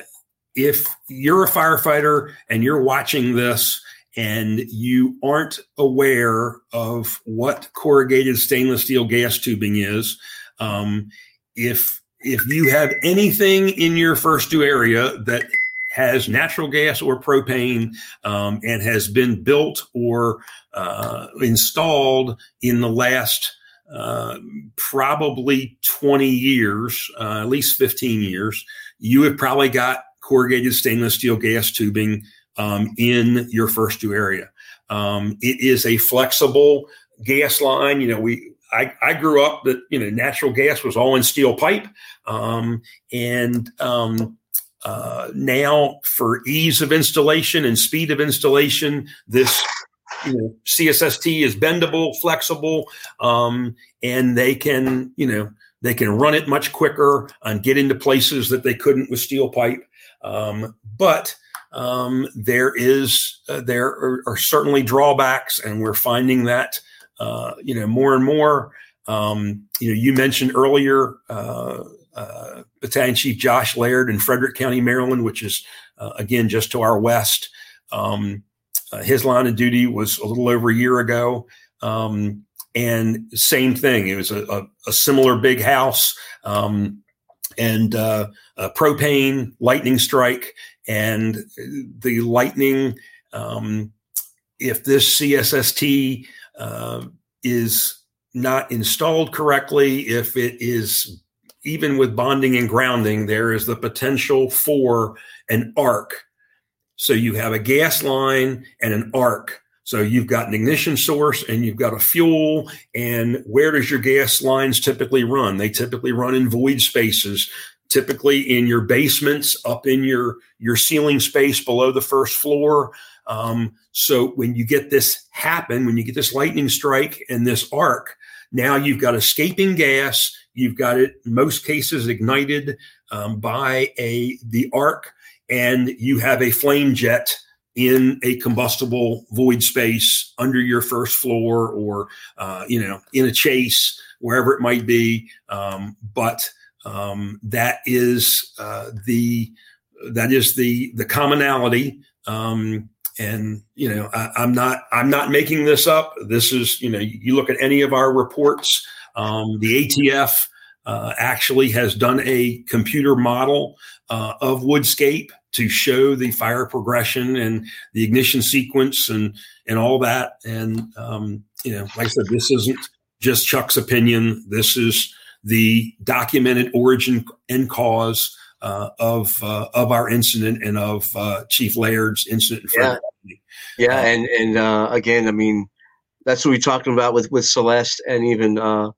if you're a firefighter and you're watching this and you aren't aware of what corrugated stainless steel gas tubing is, um, if if you have anything in your first due area that has natural gas or propane um, and has been built or uh, installed in the last uh, probably 20 years, uh, at least 15 years, you have probably got corrugated stainless steel gas tubing um, in your first due area. Um, it is a flexible gas line. You know, we I, I, grew up that you know natural gas was all in steel pipe, um, and um, uh, now for ease of installation and speed of installation, this you know, CSST is bendable, flexible, um, and they can you know they can run it much quicker and get into places that they couldn't with steel pipe. Um, but um, there is uh, there are, are, certainly drawbacks, and we're finding that uh, you know more and more. Um, you know, you mentioned earlier uh, uh Battalion Chief Josh Laird in Frederick County, Maryland, which is uh, again just to our west. Um, uh, his line of duty was a little over a year ago. Um, and same thing. It was a, a, a similar big house. Um, and uh, propane lightning strike and the lightning um, if this csst uh, is not installed correctly if it is even with bonding and grounding there is the potential for an arc so you have a gas line and an arc so you've got an ignition source and you've got a fuel. And where does your gas lines typically run? They typically run in void spaces typically in your basements, up in your your ceiling space below the first floor. Um, so when you get this happen, when you get this lightning strike and this arc, now you've got escaping gas. You've got it most cases ignited um, by a the arc, and you have a flame jet in a combustible void space under your first floor or uh, you know in a chase wherever it might be um, but um, that is uh, the that is the the commonality. Um, and you know, I, am not I'm not making this up. This is you know, you look at any of our reports. Um, the ATF uh, actually has done a computer model uh, of Woodscape to show the fire progression and the ignition sequence and and all that. And um, you know, like I said, this isn't just Chuck's opinion. This is the documented origin and cause uh, of uh, of our incident and of uh, Chief Laird's incident. yeah, yeah, uh, and and uh, again, I mean, that's what we talked about with with Celeste and even uh,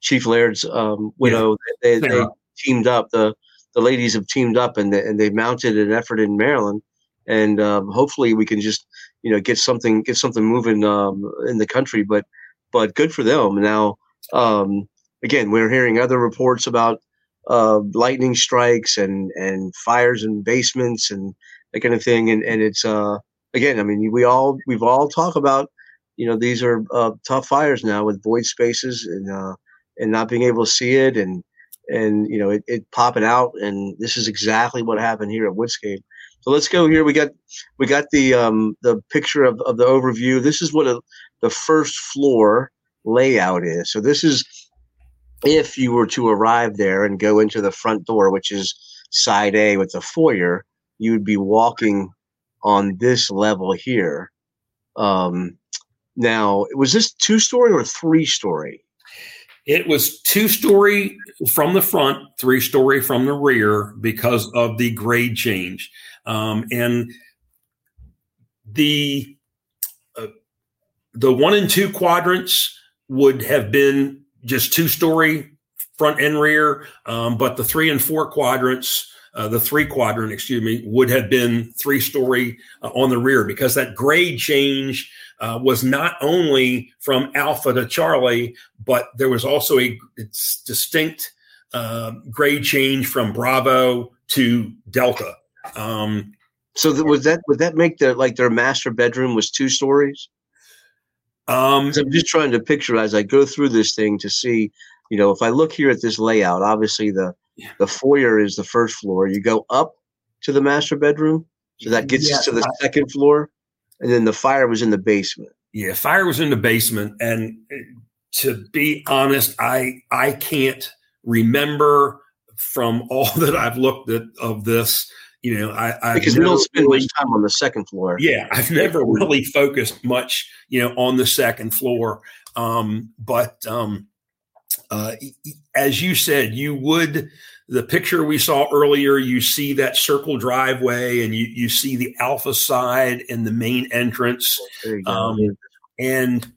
Chief Laird's um, widow. Yeah. They, they, teamed up. The the ladies have teamed up and they, and they mounted an effort in Maryland, and um, hopefully we can just you know get something get something moving um, in the country. But but good for them now. Um, again, we're hearing other reports about uh, lightning strikes and and fires in basements and that kind of thing. And and it's uh, again, I mean, we all we've all talked about, you know, these are uh, tough fires now with void spaces and uh, and not being able to see it and and you know it, it popping out. And this is exactly what happened here at Woodscape. So let's go here. We got we got the um, the picture of, of the overview. This is what a, the first floor layout is. So this is if you were to arrive there and go into the front door, which is side A with the foyer, you would be walking on this level here. Um, now, was this two story or three story? It was two story from the front, three story from the rear because of the grade change. Um, and the uh, the one and two quadrants would have been just two story front and rear, um, but the three and four quadrants, uh, the three quadrant, excuse me, would have been three story uh, on the rear because that grade change uh, was not only from Alpha to Charlie, but there was also a distinct um, grade change from Bravo to Delta. Um, so th- was that would that make the like their master bedroom was two stories? Um, I'm just trying to picture as I go through this thing to see, you know, if I look here at this layout, obviously the yeah. the foyer is the first floor. You go up to the master bedroom, so that gets yeah, to the I, second floor. and then the fire was in the basement. Yeah, fire was in the basement, and uh, to be honest, I I can't remember from all (laughs) that I've looked at of this. You know, I I've because we don't spend really, much time on the second floor. Yeah, I've never really focused much, you know, on the second floor. Um, but um, uh, as you said, you would the picture we saw earlier, you see that circle driveway and you, you see the alpha side and the main entrance. Um, and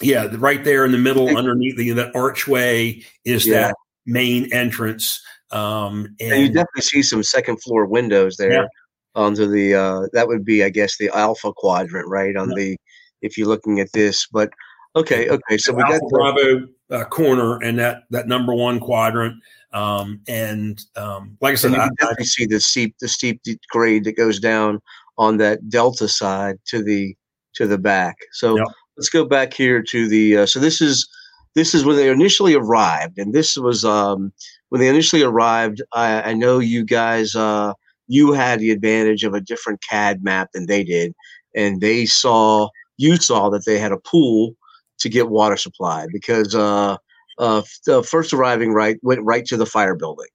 yeah, right there in the middle underneath the, that archway is yeah. that main entrance. Um, and, and, you definitely see some second floor windows there yeah. onto the, uh, that would be, I guess, the alpha quadrant, right? On yeah. the, if you're looking at this, but okay, okay. So we got the Bravo uh, corner and that, that number one quadrant. Um, and um, like I said, you I, definitely I, see the steep the steep grade that goes down on that delta side to the to the back. So yep. let's go back here to the. Uh, so this is this is when they initially arrived, and this was um, when they initially arrived. I, I know you guys. Uh, you had the advantage of a different CAD map than they did, and they saw you saw that they had a pool to get water supply because uh, uh, the first arriving right went right to the fire building.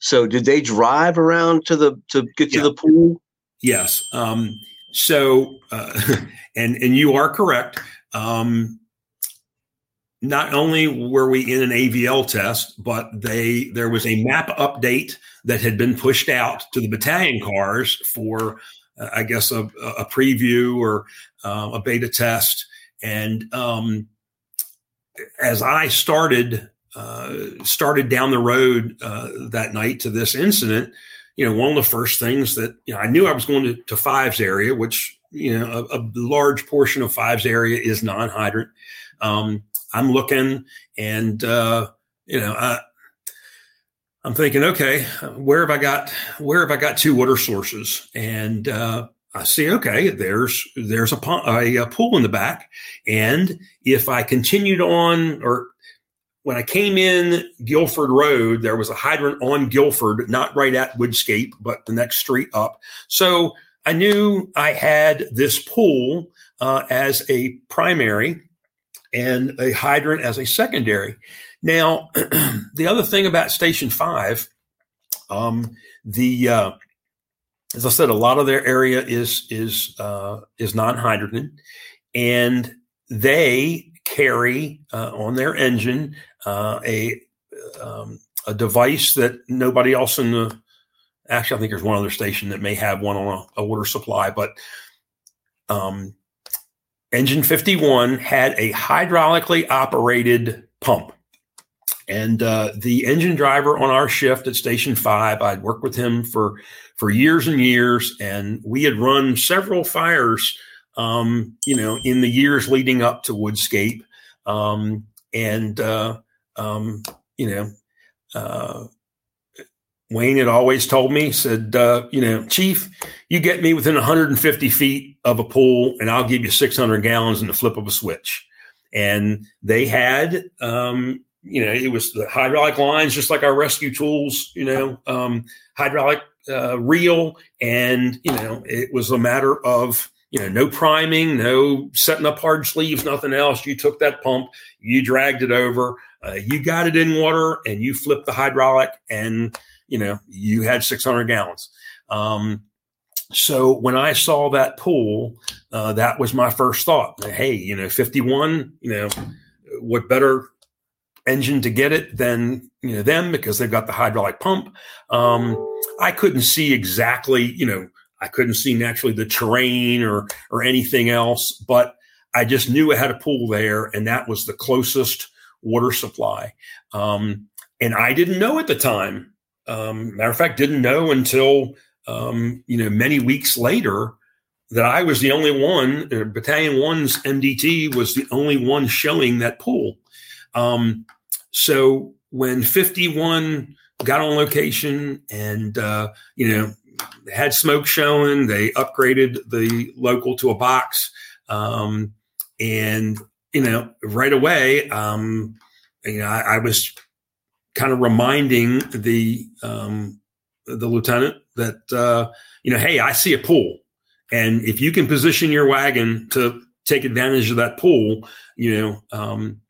So did they drive around to the to get to the pool? Yes. Um, so uh, (laughs) and and you are correct. Um, not only were we in an AVL test, but they there was a map update that had been pushed out to the battalion cars for, uh, I guess, a, a preview or uh, a beta test. And um, as I started uh, started down the road uh, that night to this incident, you know, one of the first things that you know, I knew I was going to, to Fives area, which you know, a, a large portion of Fives area is non-hydrant. Um, I'm looking, and uh, you know, I, I'm thinking, okay, where have I got where have I got two water sources? And uh, I see, okay, there's there's a, a, a, pool in the back, and if I continued on, or when I came in Guilford Road, there was a hydrant on Guilford, not right at Woodscape, but the next street up. So I knew I had this pool uh, as a primary and a hydrant as a secondary. Now, (clears throat) the other thing about Station Five, um, the uh, as I said, a lot of their area is is uh, is non-hydrant, and they carry uh, on their engine uh, a um, a device that nobody else in the actually I think there's one other station that may have one on a, a water supply, but um, engine 51 had a hydraulically operated pump. And uh, the engine driver on our shift at Station Five, I'd worked with him for for years and years, and we had run several fires, um, you know, in the years leading up to Woodscape, um, and uh, um, you know, uh, Wayne had always told me, said, uh, you know, Chief, you get me within 150 feet of a pool, and I'll give you 600 gallons in the flip of a switch. And they had um, you know, it was the hydraulic lines, just like our rescue tools, you know, um, hydraulic uh, reel. And, you know, it was a matter of, you know, no priming, no setting up hard sleeves, nothing else. You took that pump, you dragged it over, uh, you got it in water, and you flipped the hydraulic, and, you know, you had 600 gallons. Um, so when I saw that pool, uh, that was my first thought. Hey, you know, 51, you know, what better engine to get it than you know them because they've got the hydraulic pump. Um, I couldn't see exactly, you know, I couldn't see naturally the terrain or or anything else, but I just knew I had a pool there, and that was the closest water supply. Um, and I didn't know at the time. Um, matter of fact, didn't know until um, you know many weeks later that I was the only one. Uh, Battalion One's MDT was the only one showing that pool. Um, so when 51 got on location and, uh, you know, had smoke showing, they upgraded the local to a box. Um, and, you know, right away, um, you know, I, I was kind of reminding the, um, the lieutenant that, uh, you know, hey, I see a pool and if you can position your wagon to take advantage of that pool, you know. Um,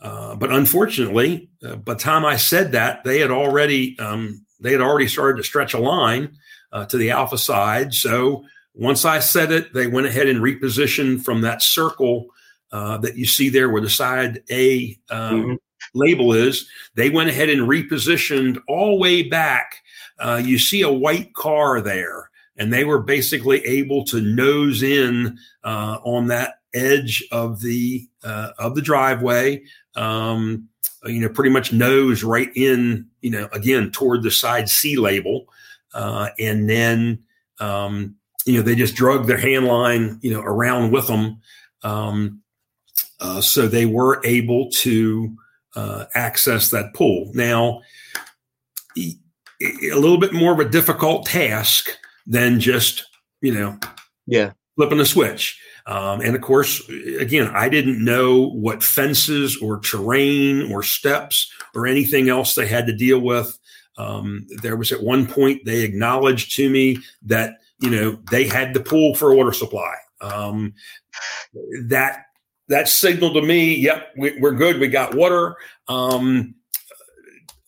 uh, but unfortunately, uh, by the time I said that, they had already um, they had already started to stretch a line uh, to the alpha side. So once I said it, they went ahead and repositioned from that circle uh, that you see there where the side A um, mm-hmm. Label is. They went ahead and repositioned all way back. Uh, you see a white car there, and they were basically able to nose in uh, on that edge of the uh, of the driveway. Um, you know, pretty much nose right in. You know, again toward the side C label, uh, and then um, you know they just drug their hand line you know around with them. Um, uh, so they were able to uh, access that pool. Now, a little bit more of a difficult task than just, you know, yeah, flipping a switch. Um, and of course, again, I didn't know what fences or terrain or steps or anything else they had to deal with. Um, there was at one point they acknowledged to me that you know they had the pool for water supply. Um, that that signaled to me, yep, we, are good. We got water. Um,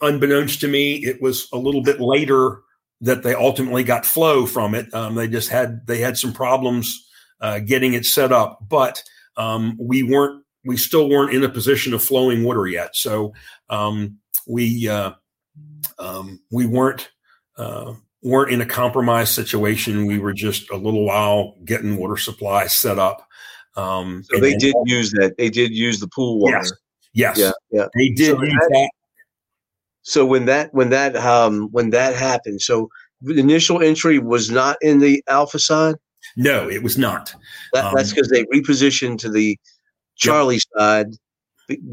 unbeknownst to me, it was a little bit later that they ultimately got flow from it. Um, they just had they had some problems uh, getting it set up, but um, we weren't we still weren't in a position of flowing water yet. So um, we uh, um, we weren't uh, weren't in a compromised situation. We were just a little while getting water supply set up. Um, so they did use that. They did use the pool water. Yes. Yes. Yeah. Yeah. They did so use that, that. So when that when that um when that happened, so the initial entry was not in the alpha side. No, it was not. That, um, that's because they repositioned to the Charlie yep. side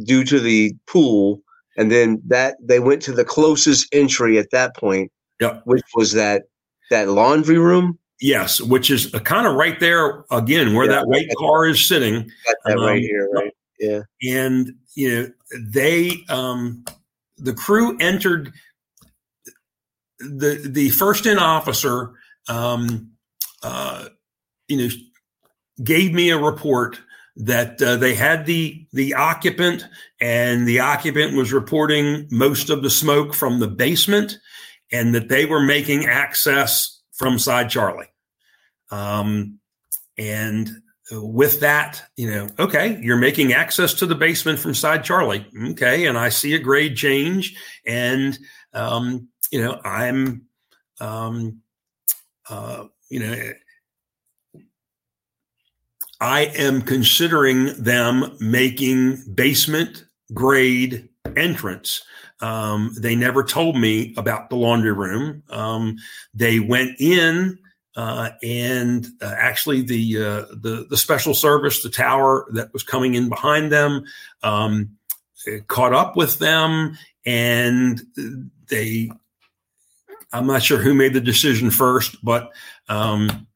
due to the pool, and then that they went to the closest entry at that point, yep. which was that that laundry room. Yes, which is kind of right there again where yeah, that white car is sitting. um, right here, right? Yeah. And you know, they um the crew entered the the first in officer um uh you know gave me a report that uh, they had the the occupant and the occupant was reporting most of the smoke from the basement and that they were making access from side Charlie. Um, and with that, you know, okay, you're making access to the basement from side Charlie. Okay. And I see a grade change. And, um, you know, I'm, um, uh, you know, I am considering them making basement grade entrance um, they never told me about the laundry room. Um, they went in, uh, and uh, actually the, uh, the the special service, the tower that was coming in behind them, um, caught up with them, and they. I'm not sure who made the decision first, but um,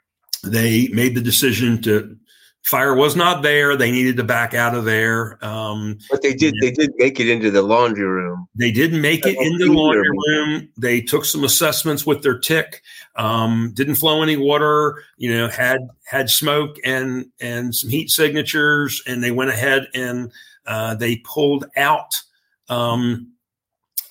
they made the decision to fire was not there. They needed to back out of there. Um, but they did. They did make it into the laundry room. They didn't make it into the laundry room. They took some assessments with their TIC. Um, didn't flow any water. You know, had had smoke and and some heat signatures, and they went ahead and uh, they pulled out. Um,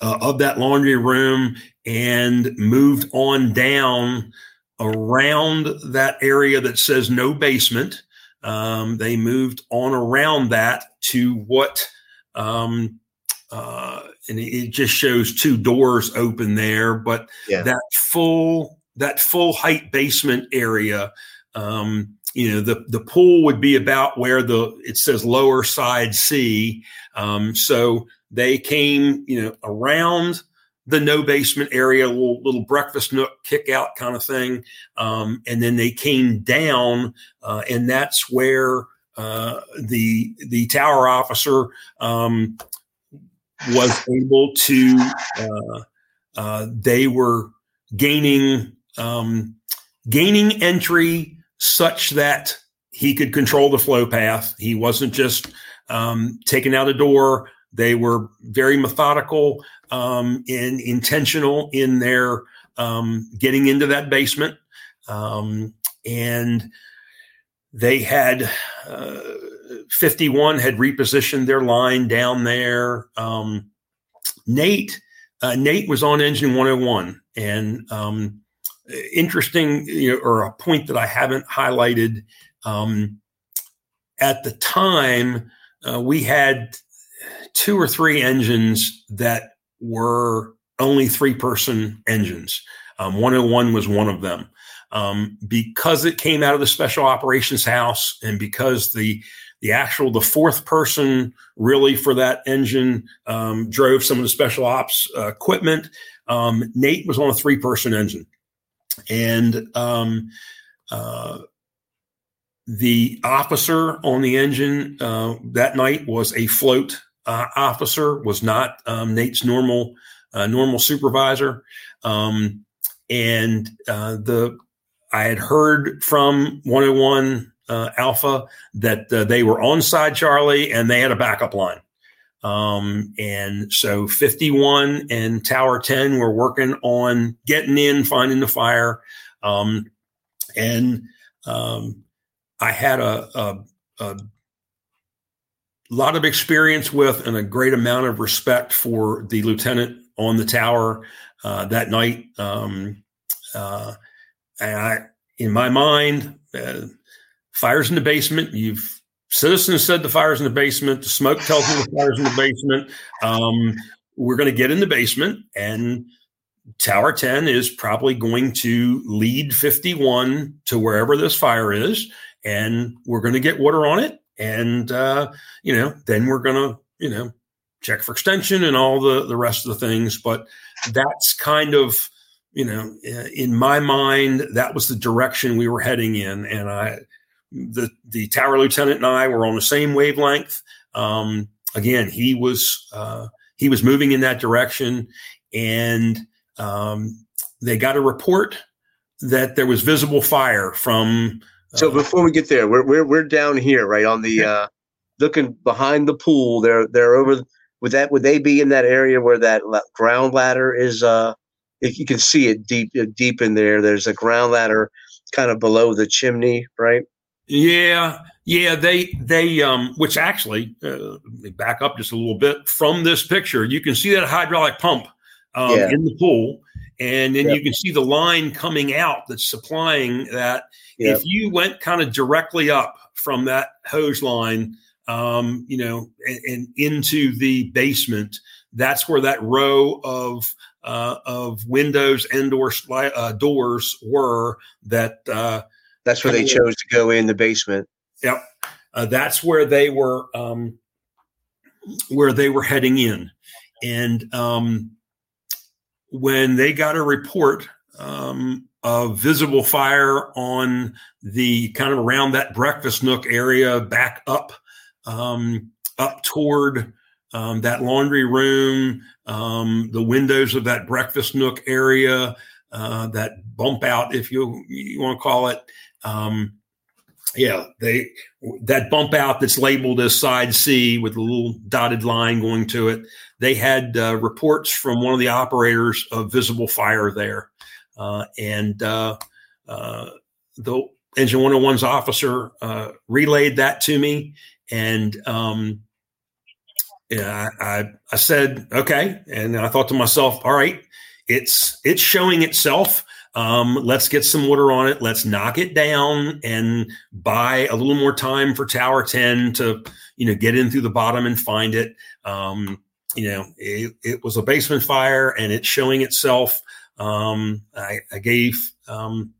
uh, of that laundry room and moved on down around that area that says no basement um, they moved on around that to what, um, uh, and it just shows two doors open there, but yeah. that full that full height basement area, um, you know, the the pool would be about where the it says lower side C. Um, so they came, you know, around the no basement area, little, little breakfast nook kick out kind of thing. Um, and then they came down, uh, and that's where uh, the the tower officer um, was able to. Uh, uh they were gaining um, gaining entry such that he could control the flow path. He wasn't just um, taking out a door. They were very methodical um, and intentional in their um, getting into that basement. Um, and they had uh, 51 had repositioned their line down there. Um, Nate uh, Nate was on engine 101, and um, interesting, you know, or a point that I haven't highlighted. Um, at the time, uh, we had two or three engines that were only three person engines. Um, 101 was one of them. Um, because it came out of the special operations house and because the the actual the fourth person really for that engine um, drove some of the special ops uh, equipment um, nate was on a three person engine and um, uh, the officer on the engine uh, that night was a float uh, officer was not um, nate's normal uh, normal supervisor um, and uh, the I had heard from 101 uh, Alpha that uh, they were on side Charlie and they had a backup line. Um, and so 51 and Tower 10 were working on getting in, finding the fire. Um, and um, I had a, a, a, lot of experience with and a great amount of respect for the lieutenant on the tower uh, that night. Um, uh, and I, in my mind, uh, fires in the basement. You've citizens said the fires in the basement. The smoke tells me the (laughs) fires in the basement. Um, we're going to get in the basement, and Tower 10 is probably going to lead 51 to wherever this fire is, and we're going to get water on it. And, uh, you know, then we're to, you know, check for extension and all the, the rest of the things. But that's kind of you know, in my mind, that was the direction we were heading in. And I, the, the tower lieutenant and I were on the same wavelength. Um, again, he was, uh, he was moving in that direction and, um, they got a report that there was visible fire from. Uh, so before we get there, we're, we're, we're down here, right on the, uh, looking behind the pool. They're, they're over, would that, would they be in that area where that ground ladder is, uh, you can see it deep uh, deep in there. There's a ground ladder kind of below the chimney, right? Yeah, yeah. They they um, which actually uh, back up just a little bit from this picture. You can see that hydraulic pump um, yeah. in the pool, and then yep. you can see the line coming out that's supplying that. Yep. If you went kind of directly up from that hose line, um, you know, and, and into the basement, that's where that row of uh, of windows and or uh, doors were that uh, that's where they chose to go in the basement yep uh, that's where they were um, where they were heading in and um, when they got a report um, of visible fire on the kind of around that breakfast nook area back up um, up toward um, that laundry room, um, the windows of that breakfast nook area, uh, that bump out, if you you want to call it. Um, yeah, they that bump out that's labeled as side C with a little dotted line going to it. They had uh, reports from one of the operators of visible fire there, uh, and uh, uh, the Engine 101's officer uh, relayed that to me, and um, I, I said, okay. And I thought to myself, all right, it's it's showing itself. Um, let's get some water on it. Let's knock it down and buy a little more time for Tower 10 to, you know, get in through the bottom and find it. Um, you know, it, it, was a basement fire and it's showing itself. Um, I, I, gave um,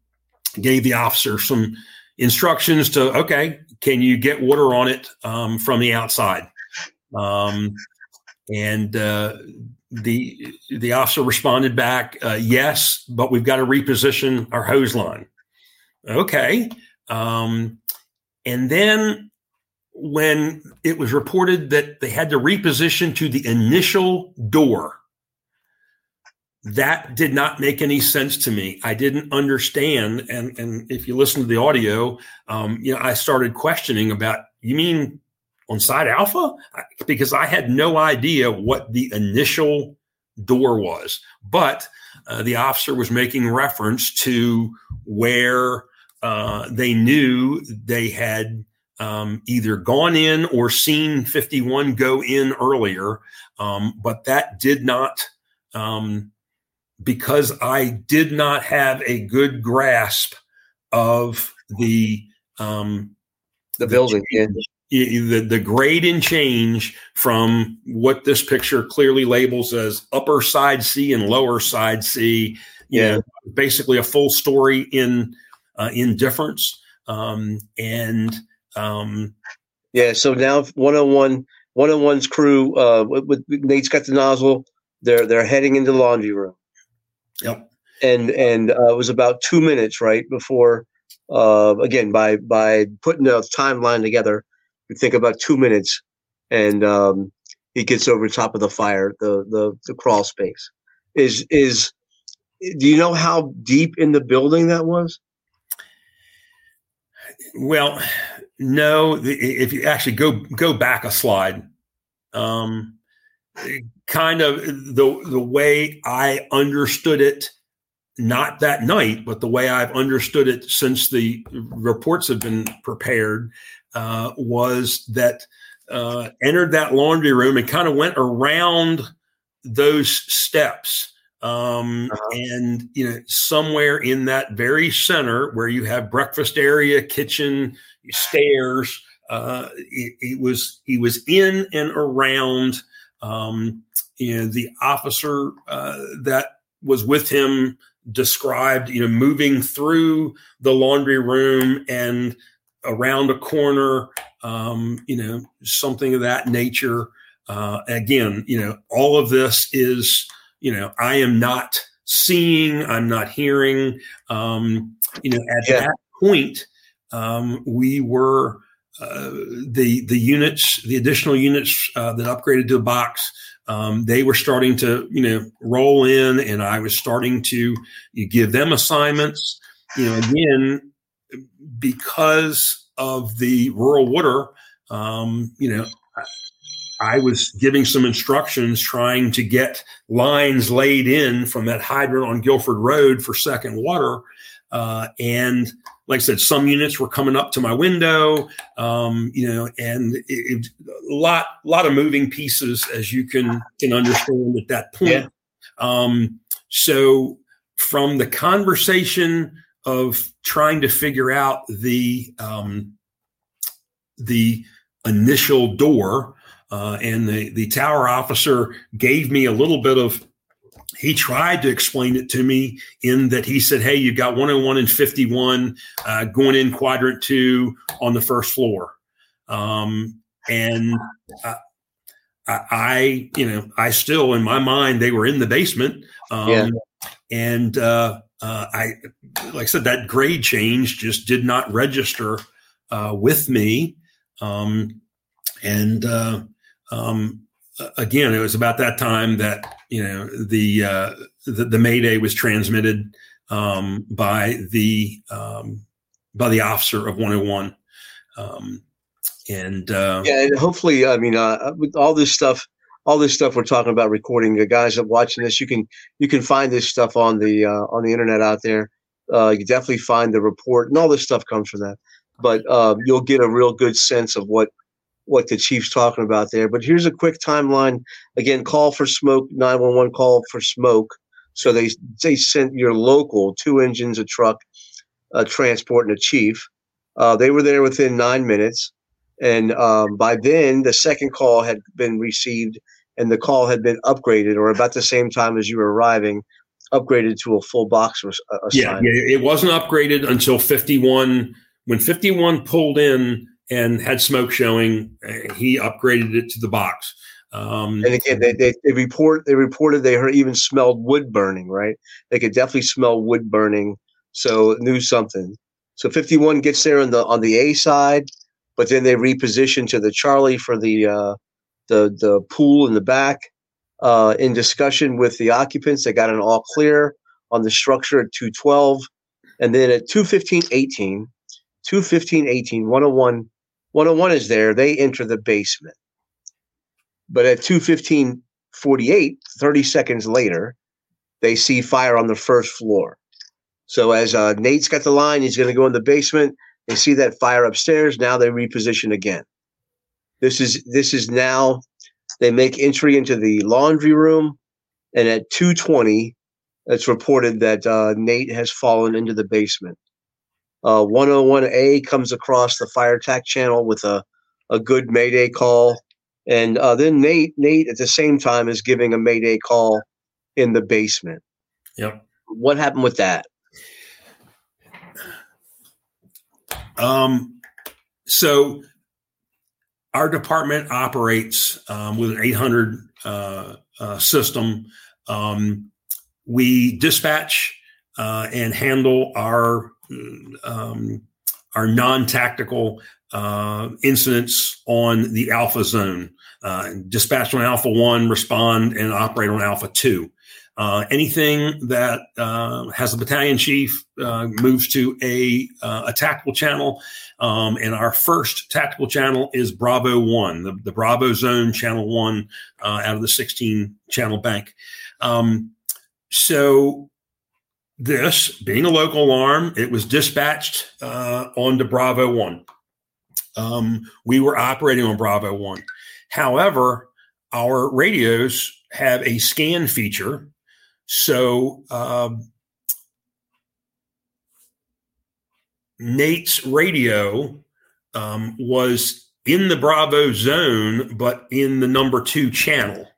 gave the officer some instructions to, okay, can you get water on it um, from the outside? Um, and uh, the the officer responded back, uh, "Yes, but we've got to reposition our hose line." Okay, um, and then when it was reported that they had to reposition to the initial door, that did not make any sense to me. I didn't understand, and and if you listen to the audio, um, you know, I started questioning about. You mean on side alpha because I had no idea what the initial door was. But uh, the officer was making reference to where uh, they knew they had um, either gone in or seen 51 go in earlier, um, but that did not, um, because I did not have a good grasp of the um, the building, the, the, the grade and change from what this picture clearly labels as upper side C and lower side C. yeah, know, basically a full story in uh, in difference. Um, and um, yeah, so now 101, 101's crew uh, with, with Nate's got the nozzle. They're they're heading into the laundry room. Yep. And and uh, it was about two minutes right before. Uh, again, by by putting the timeline together, we think about two minutes, and um, he gets over top of the fire, the the the crawl space. Is is do you know how deep in the building that was? Well, no. If you actually go go back a slide, um, kind of the the way I understood it, not that night, but the way I've understood it since the reports have been prepared, uh, was that uh, entered that laundry room and kind of went around those steps um, uh-huh. and you know somewhere in that very center where you have breakfast area kitchen stairs uh, it, it, was he was in and around um, know the officer uh, that was with him described you know moving through the laundry room and around a corner um, you know something of that nature uh, again you know all of this is you know, I am not seeing, I'm not hearing. Um, you know, at yeah. that point, um, we were uh, the the units, the additional units uh, that upgraded to a box. Um, they were starting to, you know, roll in, and I was starting to give them assignments. You know, again, because of the rural water, um, you know, I was giving some instructions trying to get lines laid in from that hydrant on Guilford Road for second water. Uh, and like I said, some units were coming up to my window, um, you know, and it, it, a lot, lot of moving pieces as you can can understand at that point. Yeah. Um, so from the conversation of trying to figure out the um, the initial door uh, and the, the tower officer gave me a little bit of, he tried to explain it to me in that he said, Hey, you've got 101 and 51 uh, going in quadrant two on the first floor. Um, and I, I, you know, I still, in my mind, they were in the basement. Um, yeah. And uh, uh, I, like I said, that grade change just did not register uh, with me. Um, and uh, um, again, it was about that time that you know the uh, the, the Mayday was transmitted um, by the um, by the officer of 101. Um, and uh, yeah, and hopefully, I mean, uh, with all this stuff, all this stuff we're talking about recording, the guys that watching this, you can you can find this stuff on the uh, on the internet out there. Uh, you definitely find the report, and all this stuff comes from that. But uh, you'll get a real good sense of what what the chief's talking about there. But here's a quick timeline. Again, call for smoke, 911 call for smoke. So they they sent your local two engines, a truck, a transport, and a chief. Uh, they were there within nine minutes, and um, by then the second call had been received, and the call had been upgraded, or about the same time as you were arriving, upgraded to a full box was uh. Yeah, yeah, it wasn't upgraded until 51. When 51 pulled in, and had smoke showing. He upgraded it to the box. Um, and again, they, they, they, report they reported they heard, even smelled wood burning. Right, they could definitely smell wood burning, so knew something. So 51 gets there on the on the A side, but then they reposition to the Charlie for the uh, the the pool in the back. Uh, in discussion with the occupants, they got an all clear on the structure at 212, and then at 215 18, 215 18, 101 101 is there. They enter the basement. But at 215 48, 30 seconds later, they see fire on the first floor. So as uh, Nate's got the line, he's going to go in the basement. They see that fire upstairs. Now they reposition again. This is this is now they make entry into the laundry room, and at 2:20, it's reported that uh, Nate has fallen into the basement. Uh, 101A comes across the fire attack channel with a, a good Mayday call, and uh, then Nate Nate at the same time is giving a Mayday call in the basement. Yep. What happened with that? Um, so our department operates um, with an 800 uh, uh, system. Um, we dispatch uh, and handle our um, our non-tactical uh, incidents on the Alpha zone. Uh, dispatch on Alpha One, respond and operate on Alpha Two. Uh, anything that uh, has a battalion chief uh, moves to a, uh, a tactical channel. Um, and our first tactical channel is Bravo 1, the, the Bravo Zone Channel 1 uh, out of the 16 channel bank. Um, so, this being a local alarm, it was dispatched uh, onto Bravo 1. Um, we were operating on Bravo 1. However, our radios have a scan feature so um, Nate's radio um, was in the Bravo zone, but in the number two channel.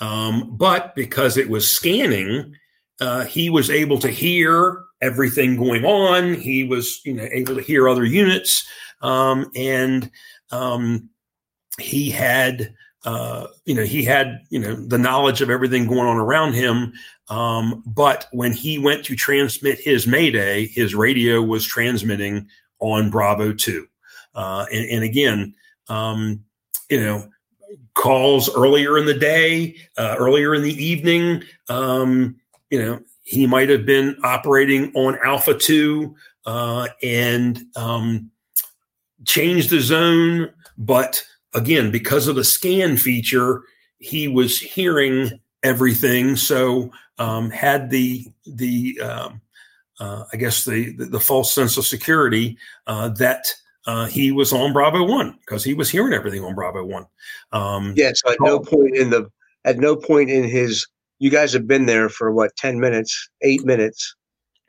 Um, but because it was scanning, uh, he was able to hear everything going on. He was, you know, able to hear other units, um, and um, he had uh, you know, he had, you know, the knowledge of everything going on around him. Um, but when he went to transmit his Mayday, his radio was transmitting on Bravo 2. Uh, and, and, again, um, you know, calls earlier in the day, uh, earlier in the evening, um, you know, he might have been operating on Alpha 2 uh, and um, changed the zone, but again, because of the scan feature, he was hearing everything. So um, had the the um, uh, I guess the, the, the false sense of security uh, that uh, he was on Bravo One because he was hearing everything on Bravo One. Um, yeah. So at no point in the at no point in his you guys have been there for what ten minutes, eight minutes.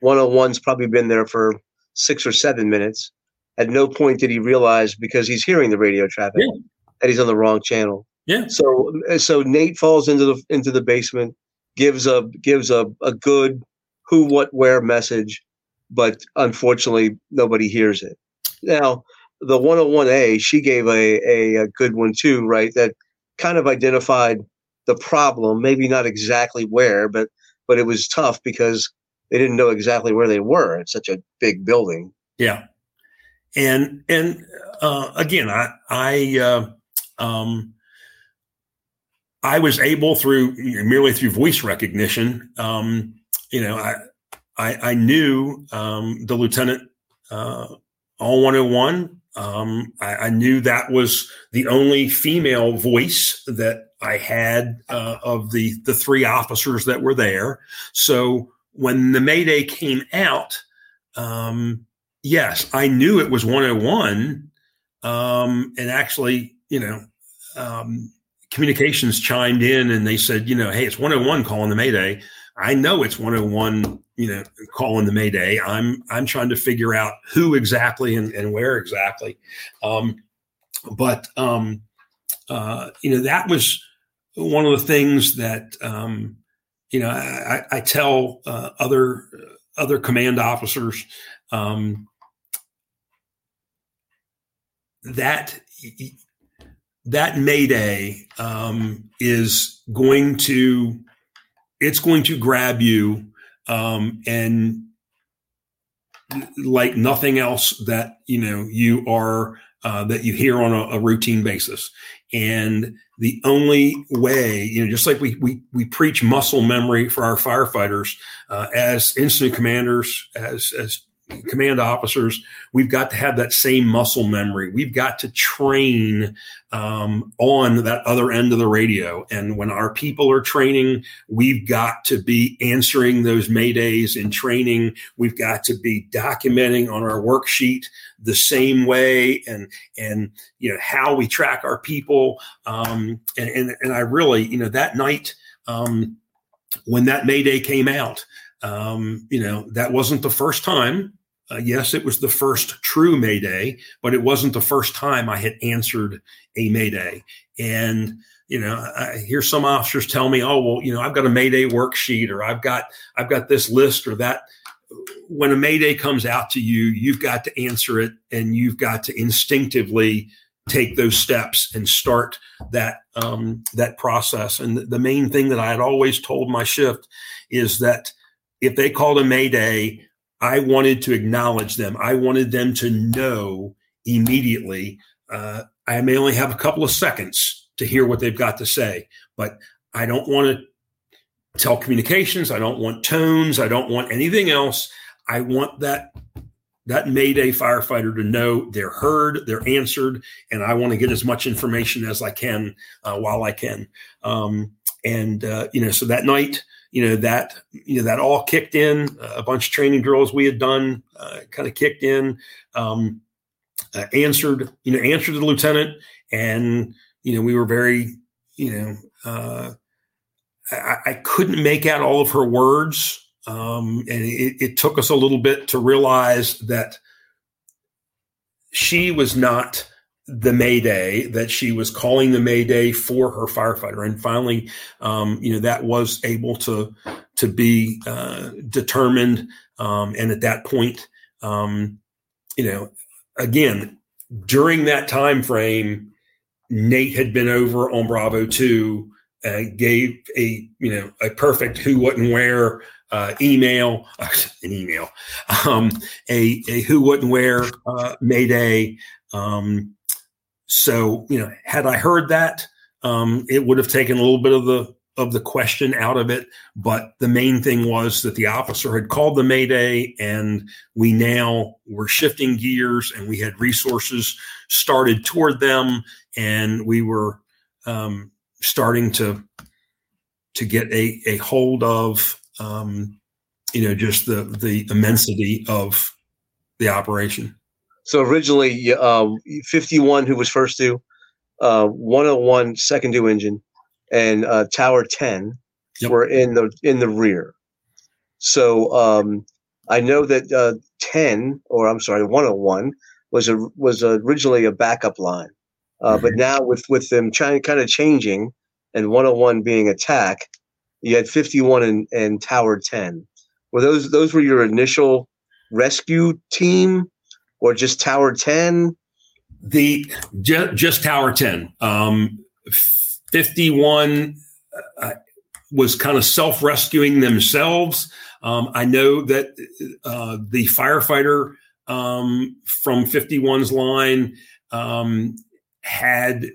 One on one's probably been there for six or seven minutes. At no point did he realize because he's hearing the radio traffic yeah. that he's on the wrong channel. Yeah. So so Nate falls into the into the basement, gives a gives a, a good who what where message, but unfortunately nobody hears it. Now the 101A she gave a, a, a good one too, right? That kind of identified the problem, maybe not exactly where, but but it was tough because they didn't know exactly where they were. It's such a big building. Yeah and and uh, again, I I uh, um, I was able through merely through voice recognition. Um, you know, I I, I knew um, the lieutenant uh, on 101. Um, I, I, knew that was the only female voice that I had uh, of the the three officers that were there. So when the Mayday came out, um, yes, I knew it was 101. Um, and actually, you know, um, communications chimed in and they said, you know, hey, it's 101 calling the Mayday. I know it's 101, you know, calling the Mayday. I'm I'm trying to figure out who exactly and, and where exactly. Um, but um, uh, you know, that was one of the things that um, you know I, I tell uh, other other command officers um, that that Mayday um, is going to it's going to grab you um, and like nothing else that you know you are uh, that you hear on a, a, routine basis. And the only way you know just like we we, we preach muscle memory for our firefighters uh, as incident commanders as as command officers, we've got to have that same muscle memory. We've got to train um, on that other end of the radio. And when our people are training, we've got to be answering those maydays in training. We've got to be documenting on our worksheet the same way and and you know how we track our people. Um, and, and, and I really you know that night um, when that mayday came out. Um, you know that wasn't the first time uh, yes, it was the first true Mayday, but it wasn't the first time I had answered a Mayday. And you know, I hear some officers tell me, "Oh, well, you know, I've got a Mayday worksheet, or I've got I've got this list or that." When a Mayday comes out to you, you've got to answer it, and you've got to instinctively take those steps and start that um, that process. And the main thing that I had always told my shift is that if they called a Mayday, I wanted to acknowledge them. I wanted them to know immediately. Uh, I may only have a couple of seconds to hear what they've got to say, but I don't want to tell communications. I don't want tones. I don't want anything else. I want that that Mayday firefighter to know they're heard, they're answered, and I want to get as much information as I can uh, while I can. Um, and uh, you know, so that night you know that you know that all kicked in. a bunch of training drills we had done uh, kind of kicked in. Um, uh, answered you know answered the lieutenant, and you know we were very you know uh, I, I, couldn't make out all of her words, um, and it, it took us a little bit to realize that she was not the Mayday that she was calling the Mayday for her firefighter, and finally, um, you know, that was able to to be uh, determined. Um, and at that point, um, you know, again, during that time frame, Nate had been over on Bravo two, uh, gave a you know a perfect who, what, and where uh, email, (laughs) an email, um, a, a who, and where uh, Mayday. Um, so, you know, had I heard that, um, it would have taken a little bit of the of the question out of it. But the main thing was that the officer had called the Mayday, and we now were shifting gears, and we had resources started toward them, and we were um, starting to to get a a hold of um, you know just the the immensity of the operation. So originally, uh, 51 who was first due, uh, 101 second due engine, and uh, Tower 10 yep. were in the in the rear. So um, I know that uh, 10, or I'm sorry, 101 was a was originally a backup line, uh, mm-hmm. but now with with them trying kind of changing, and 101 being attack, you had 51 and, and Tower 10. Were those those were your initial rescue team? Or just Tower 10? The just, just Tower 10. Um, 51 uh, was kind of self rescuing themselves. Um, I know that uh, the firefighter um, from 51's line um, had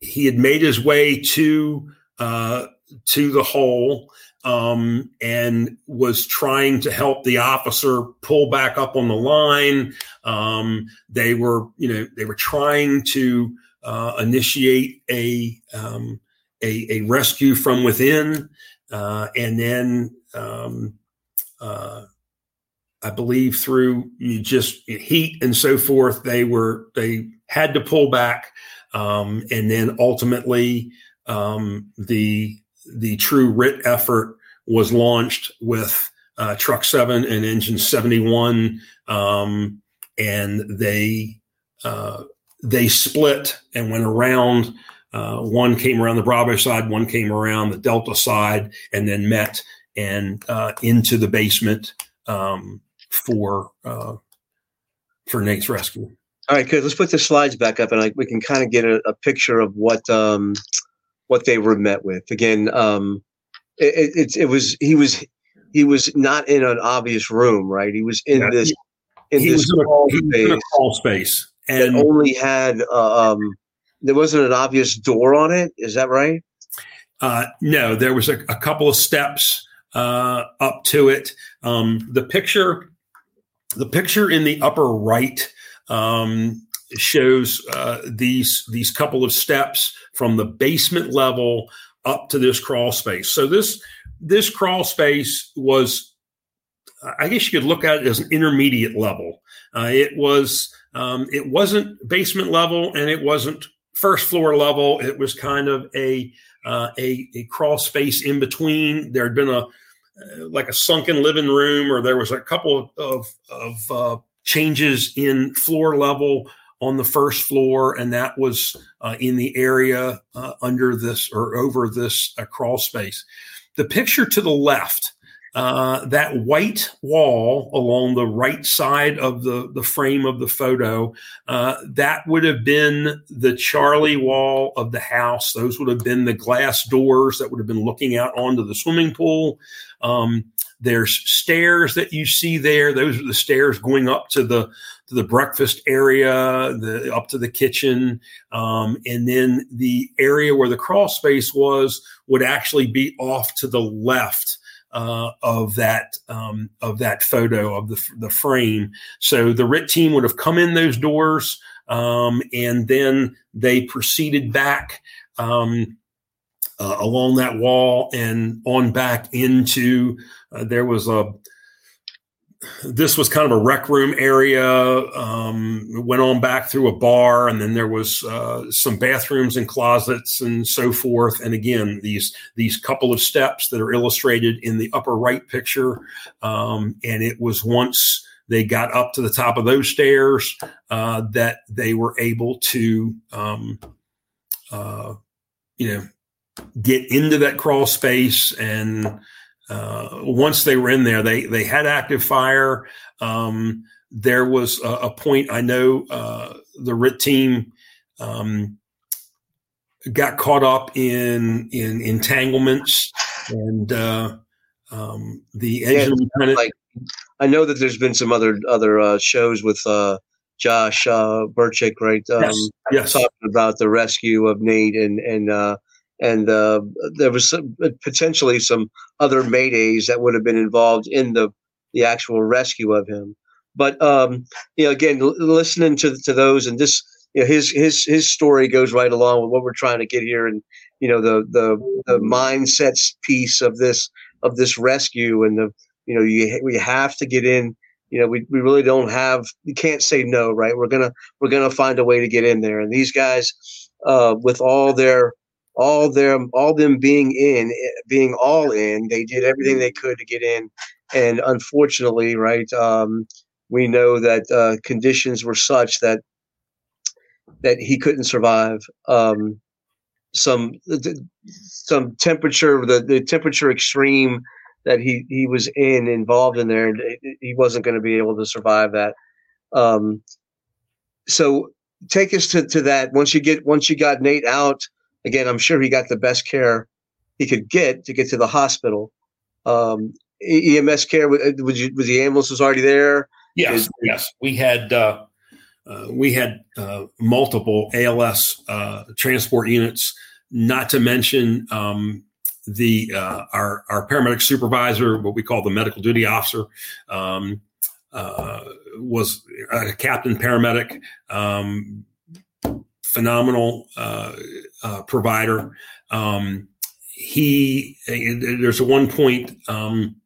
he had made his way to uh, to the hole um, and was trying to help the officer pull back up on the line. Um, they were, you know, they were trying to uh, initiate a, um, a, a rescue from within, uh, and then um, uh, I believe through just heat and so forth, they were they had to pull back, um, and then ultimately um, the the true RIT effort was launched with uh, Truck 7 and Engine 71. Um, and they uh, they split and went around. Uh, one came around the Bravo side, one came around the Delta side, and then met and uh, into the basement um, for uh, for Nate's rescue. All right, good. Let's put the slides back up, and we can kind of get a, a, picture of what um, what they were met with. Again, um, it, it, it, was he was he was not in an obvious room, right? He was in yeah, this in he this crawl space, crawl space, and only had uh, um, there wasn't an obvious door on it. Is that right? Uh, no, there was a, a couple of steps uh, up to it. Um, the picture the picture in the upper right um, shows uh, these these couple of steps from the basement level up to this crawl space. So this this crawl space was, I guess you could look at it as an intermediate level. Uh, it was um, it wasn't basement level and it wasn't first floor level. It was kind of a uh, a, a crawl space in between. There had been a uh, like a sunken living room, or there was a couple of of, uh, changes in floor level on the first floor, and that was uh, in the area uh, under this or over this uh, crawl space. The picture to the left, uh, that white wall along the right side of the, the frame of the photo, uh, that would have been the Charlie wall of the house. Those would have been the glass doors that would have been looking out onto the swimming pool. Um, there's stairs that you see there. Those are the stairs going up to the to the breakfast area, the up to the kitchen, um, and then the area where the crawl space was would actually be off to the left. Uh, of that um, of that photo of the the frame. So the RIT team would have come in those doors, um, and then they proceeded back um, uh, along that wall and on back into. Uh, there was a this was kind of a rec room area. Um, went on back through a bar, and then there was uh, some bathrooms and closets and so forth. And again, these these couple of steps that are illustrated in the upper right picture. Um, and it was once they got up to the top of those stairs uh, that they were able to, um, uh, you know, get into that crawl space and uh, once they were in there, they they had active fire. Um, there was a, a, point I know uh, the RIT team um, got caught up in in entanglements and uh, um, the engine yeah, lieutenant. Like, I know that there's been some other other uh, shows with uh, Josh uh, Burchick, right? Um, yes. yes. Talking about the rescue of Nate and and uh, and uh, there was some, potentially some other maydays that would have been involved in the the actual rescue of him. But um, you know, again, l- listening to to those and this, you know, his his his story goes right along with what we're trying to get here, and you know, the the the mindsets piece of this of this rescue, and the you know, you we have to get in. You know, we, we really don't have. We can't say no, right? We're gonna we're gonna find a way to get in there, and these guys, uh, with all their all them all them being in being all in they did everything they could to get in. And unfortunately right um, we know that uh, conditions were such that that he couldn't survive um, some some temperature the, the temperature extreme that he he was in involved in there he wasn't going to be able to survive that. Um, so take us to, to that. Once you get once you got nate out again, I'm sure he got the best care he could get to get to the hospital. Um, EMS care was, you, was the ambulance was already there. Yes, Is, yes, we had uh, uh, we had uh, multiple ALS uh, transport units. Not to mention um, the uh, our our paramedic supervisor, what we call the medical duty officer. Um, uh, was a captain paramedic um, phenomenal uh, uh, provider. Um, he there's a one point um,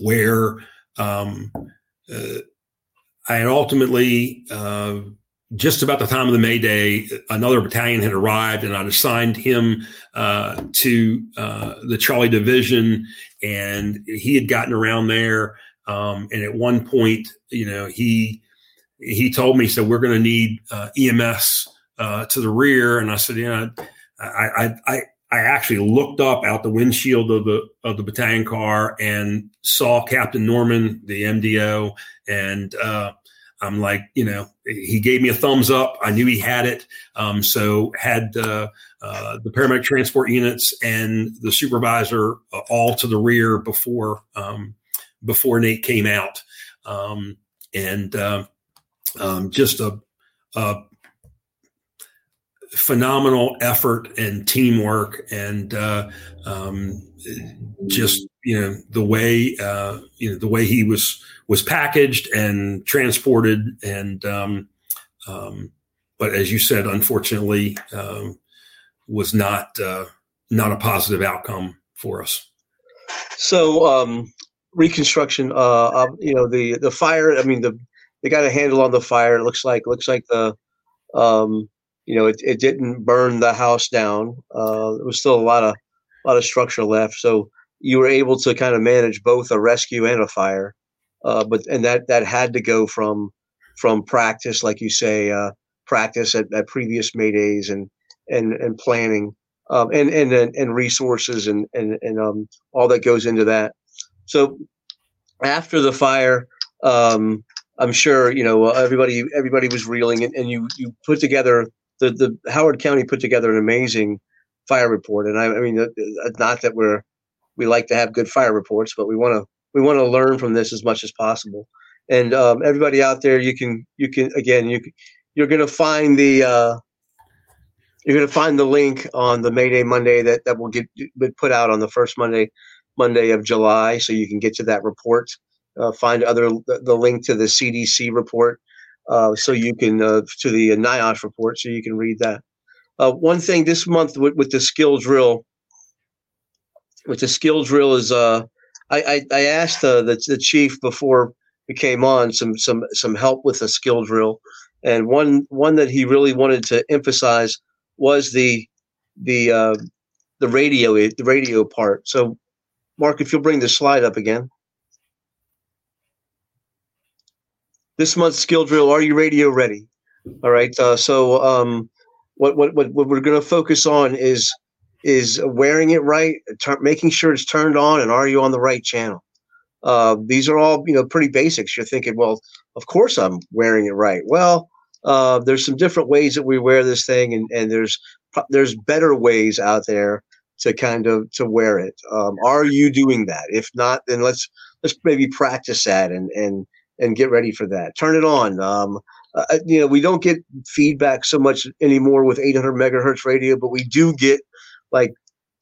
where um, uh, I had ultimately uh, just about the time of the May Day, another battalion had arrived, and I'd assigned him uh, to uh, the Charlie Division, and he had gotten around there. Um, and at one point, you know, he he told me, so we're going to need EMS uh, to the rear, and I said, "Yeah." I, I, I actually looked up out the windshield of the of the battalion car and saw Captain Norman, the MDO, and uh, I'm like, you know, he gave me a thumbs up. I knew he had it, um, so had uh, uh, the paramedic transport units and the supervisor uh, all to the rear before um, before Nate came out, um, and uh, um, just a, a phenomenal effort and teamwork and uh, um, just you know the way uh, you know the way he was was packaged and transported and um, um, but as you said unfortunately um, was not uh, not a positive outcome for us. So um, reconstruction uh, you know the the fire i mean the they got a handle on the fire. It looks like looks like the um, you know, it, it didn't burn the house down. Uh, there was still a lot of a lot of structure left, so you were able to kind of manage both a rescue and a fire. Uh, but and that that had to go from from practice, like you say, uh, practice at, at previous maydays and and and planning um, and and and resources and and and um, all that goes into that. So after the fire, um, I'm sure you know everybody everybody was reeling, and, and you you put together the the Howard County put together an amazing fire report, and I, I mean, uh, uh, not that we're we like to have good fire reports, but we want to we want to learn from this as much as possible. And um, everybody out there, you can you can again you you're going to find the uh, you're going to find the link on the Mayday Monday that that will get put out on the first Monday Monday of July, so you can get to that report. Uh, find other the link to the CDC report uh, so you can uh, to the NIOSH report, so you can read that. Uh, one thing this month with, with, the skill drill, with the skill drill is uh, I, I, I asked the, the chief before we came on some some some help with the skill drill, and one one that he really wanted to emphasize was the the uh, the radio the radio part. So, Mark, if you'll bring the slide up again. This month's skill drill are you radio ready? All right uh, so um, what, what, what, what we're going to focus on is is wearing it right making sure it's turned on and are you on the right channel? Uh, these are all you know pretty basics. You're thinking well of course i'm wearing it right. Well uh, there's some different ways that we wear this thing and, and there's there's better ways out there to kind of to wear it. Um, are you doing that? If not then let's let's maybe practice that and and and get ready for that. Turn it on. Um, uh, uh, you know, we don't get feedback so much anymore with 800 megahertz radio, but we do get like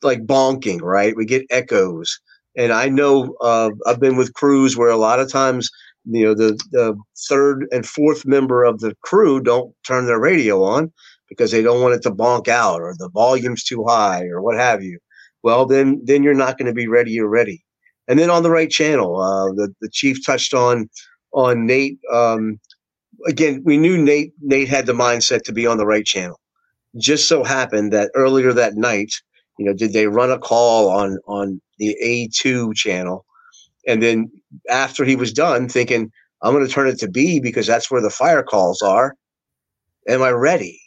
like bonking, right? We get echoes, and I know uh, I've been with crews where a lot of times, you know, the the third and fourth member of the crew don't turn their radio on because they don't want it to bonk out or the volume's too high or what have you. Well, then then you're not going to be ready. You're ready, and then on the right channel. Uh, the the chief touched on on Nate. Um, again, we knew Nate Nate had the mindset to be on the right channel. Just so happened that earlier that night, you know, did they run a call on on the A2 channel, and then after he was done, thinking I'm going to turn it to B because that's where the fire calls are. Am I ready?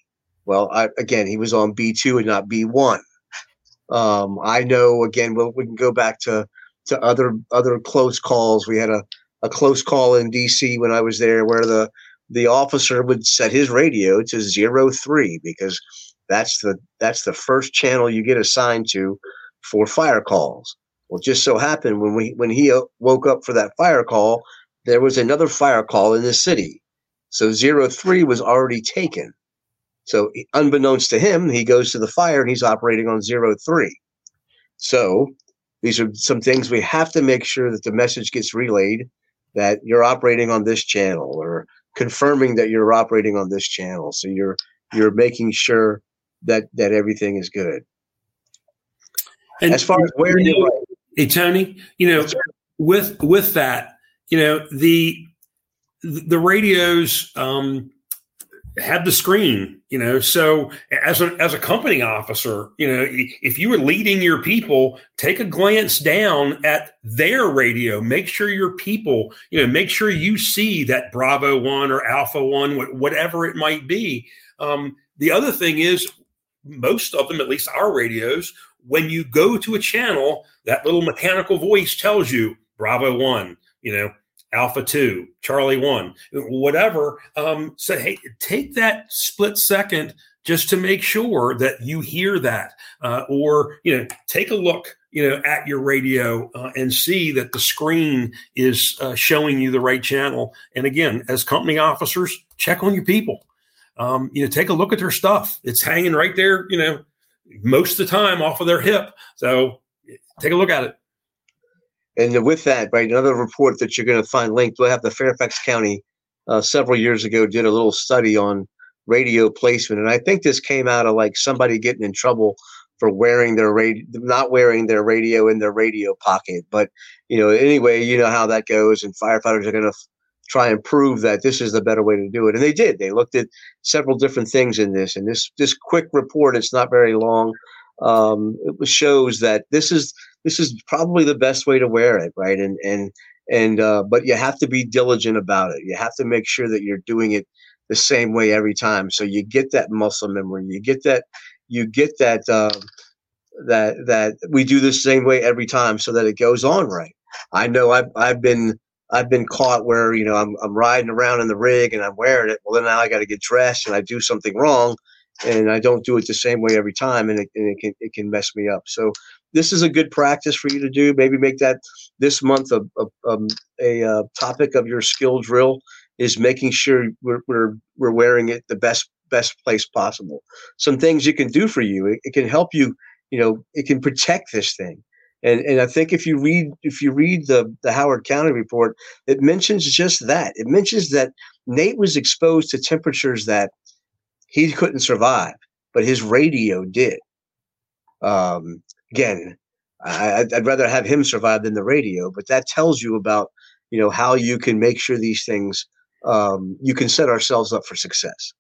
Well, I, again, he was on B2 and not B1. Um, I know. Again, we'll, we can go back to to other other close calls. We had a a close call in DC when I was there where the the officer would set his radio to zero three because that's the that's the first channel you get assigned to for fire calls. Well, just so happened when we when he uh, woke up for that fire call, there was another fire call in the city, so zero three was already taken. So unbeknownst to him, he goes to the fire and he's operating on zero three. So these are some things we have to make sure that the message gets relayed that you're operating on this channel or confirming that you're operating on this channel. So you're you're making sure that that everything is good. And as far as where you know, hey Tony, you know, with with that, you know the the radios um, had the screen, you know. So as a as a company officer, you know, if you were leading your people, take a glance down at their radio. Make sure your people, you know, make sure you see that Bravo one or Alpha one, whatever it might be. Um, the other thing is, most of them, at least our radios, when you go to a channel, that little mechanical voice tells you Bravo one, you know, Alpha 2, Charlie 1, whatever. Um, so, hey, take that split second just to make sure that you hear that. Uh, or, you know, take a look, you know, at your radio uh, and see that the screen is uh, showing you the right channel. And again, as company officers, check on your people. um, you know, take a look at their stuff. It's hanging right there, you know, most of the time off of their hip. So take a look at it. And with that, right, another report that you're going to find linked, we'll have the Fairfax County uh, several years ago did a little study on radio placement. And I think this came out of like somebody getting in trouble for wearing their radio, not wearing their radio in their radio pocket. But, you know, anyway, you know how that goes. And firefighters are going to f- try and prove that this is the better way to do it. And they did. They looked at several different things in this. And this, this quick report, it's not very long. Um, it shows that this is this is probably the best way to wear it, right? And and and uh, but you have to be diligent about it. You have to make sure that you're doing it the same way every time, so you get that muscle memory. You get that you get that uh, that that we do the same way every time, so that it goes on right. I know I've I've been I've been caught where you know I'm I'm riding around in the rig and I'm wearing it. Well, then now I got to get dressed and I do something wrong, and I don't do it the same way every time, and it, and it can it can mess me up. So this is a good practice for you to do. Maybe make that this month a a, um, a, uh, topic of your skill drill is making sure we're, we're we're wearing it the best best place possible. Some things you can do for you. It, it can help you. You know, it can protect this thing. And, and I think if you read if you read the the Howard County report, it mentions just that. It mentions that Nate was exposed to temperatures that he couldn't survive, but his radio did. Um, again, I, would rather have him survive than the radio, but that tells you about you know how you can make sure these things um, you can set ourselves up for success.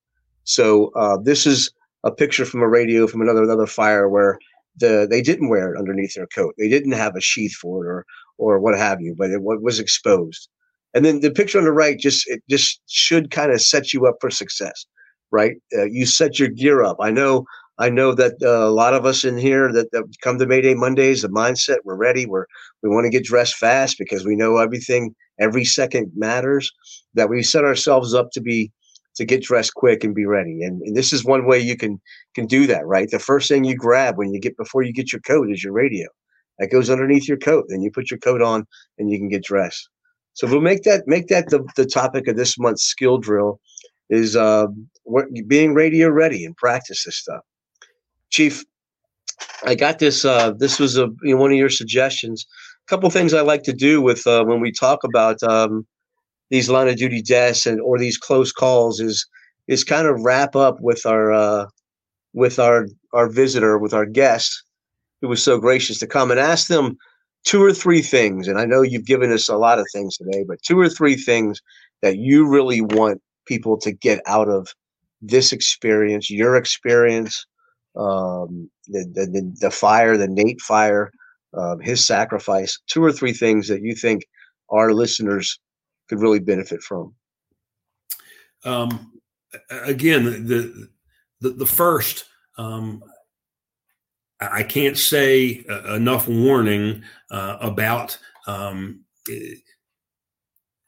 So uh, this is a picture from a radio from another another fire where the they didn't wear it underneath their coat. They didn't have a sheath for it or or what have you, but it was exposed. And then the picture on the right just it just should kind of set you up for success, right? Uh, you set your gear up. I know I know that uh, a lot of us in here that, that come to Mayday Mondays, the mindset we're ready. We're we want to get dressed fast because we know everything, every second matters. That we set ourselves up to be to get dressed quick and be ready. And, and this is one way you can can do that. Right, the first thing you grab when you get before you get your coat is your radio. That goes underneath your coat. Then you put your coat on and you can get dressed. So we'll make that make that the, the topic of this month's skill drill is uh, being radio ready and practice this stuff. Chief, I got this. Uh, this was a you know, one of your suggestions. A couple things I like to do with uh, when we talk about um, these line of duty deaths and or these close calls is is kind of wrap up with our uh, with our our visitor with our guest who was so gracious to come and ask them two or three things. And I know you've given us a lot of things today, but two or three things that you really want people to get out of this experience, your experience, um, the, the, the fire, the Nate fire, uh, his sacrifice, two or three things that you think our listeners could really benefit from? Um, again, the, the, the first, um, I can't say uh, enough warning uh, about um,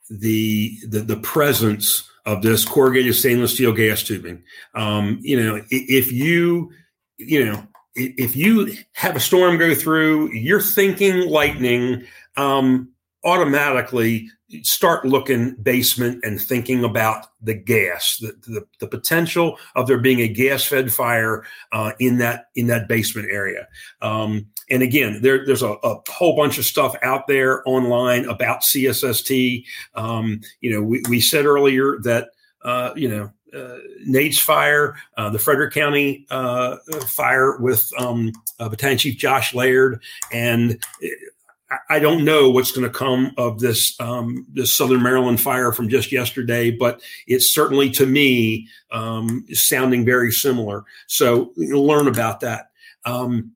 the, the the presence of this corrugated stainless steel gas tubing. Um, you know, if you you know, if you have a storm go through, you're thinking lightning, um, automatically start looking basement and thinking about the gas, the, the, the potential of there being a gas fed fire uh, in that in that basement area. Um, and again, there, there's a, a, whole bunch of stuff out there online about CSST. Um, you know, we, we said earlier that uh, you know uh, Nate's fire, uh, the Frederick County uh, fire with um, uh, Battalion Chief Josh Laird, and I don't know what's going to come of this um, this Southern Maryland fire from just yesterday, but it's certainly to me um, sounding very similar. So learn about that. Um,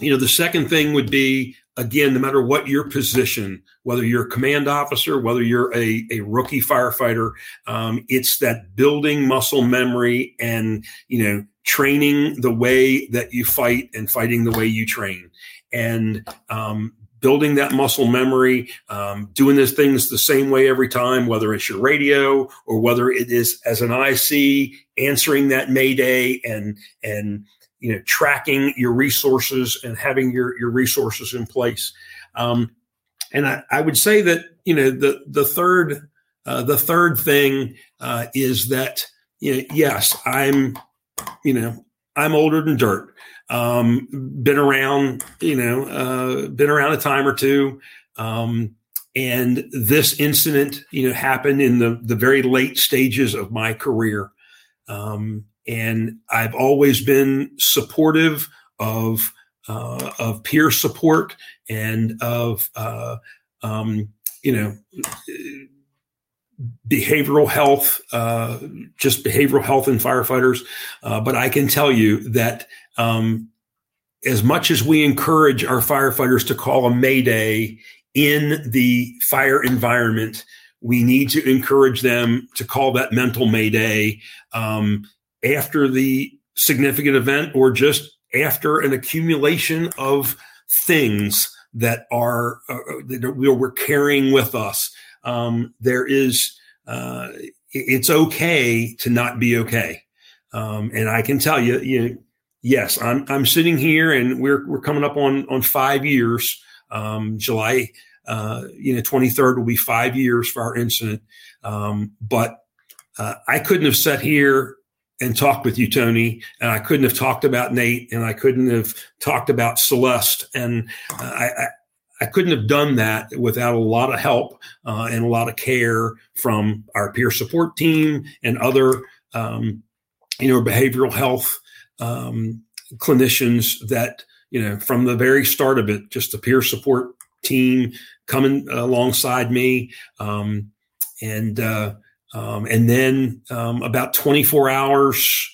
you know, the second thing would be again, no matter what your position, whether you're a command officer, whether you're a, a rookie firefighter, um, it's that building muscle memory and, you know, training the way that you fight and fighting the way you train. And, um, building that muscle memory, um, doing those things the same way every time, whether it's your radio or whether it is as an IC answering that Mayday and and you know tracking your resources and having your your resources in place um, and I, I, would say that you know the the third uh, the third thing uh, is that you know, yes, I'm, you know, I'm older than dirt. Um, been around, you know, uh, been around a time or two. Um, and this incident, you know, happened in the, the very late stages of my career. Um, and I've always been supportive of, uh, of peer support and of, uh, um, you know, behavioral health, uh, just behavioral health in firefighters. Uh, but I can tell you that um, as much as we encourage our firefighters to call a mayday in the fire environment, we need to encourage them to call that mental mayday um, after the significant event or just after an accumulation of things that are uh, that we're carrying with us um, there is uh, it's okay to not be okay. Um, and I can tell you, you know, yes, I'm I'm sitting here, and we're we're coming up on on five years. Um, July, uh, you know, 23rd will be five years for our incident. Um, but uh, I couldn't have sat here and talked with you, Tony, and I couldn't have talked about Nate, and I couldn't have talked about Celeste, and uh, I, I couldn't have done that without a lot of help uh, and a lot of care from our peer support team and other, um, you know, behavioral health um, clinicians that, you know, from the very start of it, just the peer support team coming alongside me. Um, and, uh, um, and then um, about 24 hours,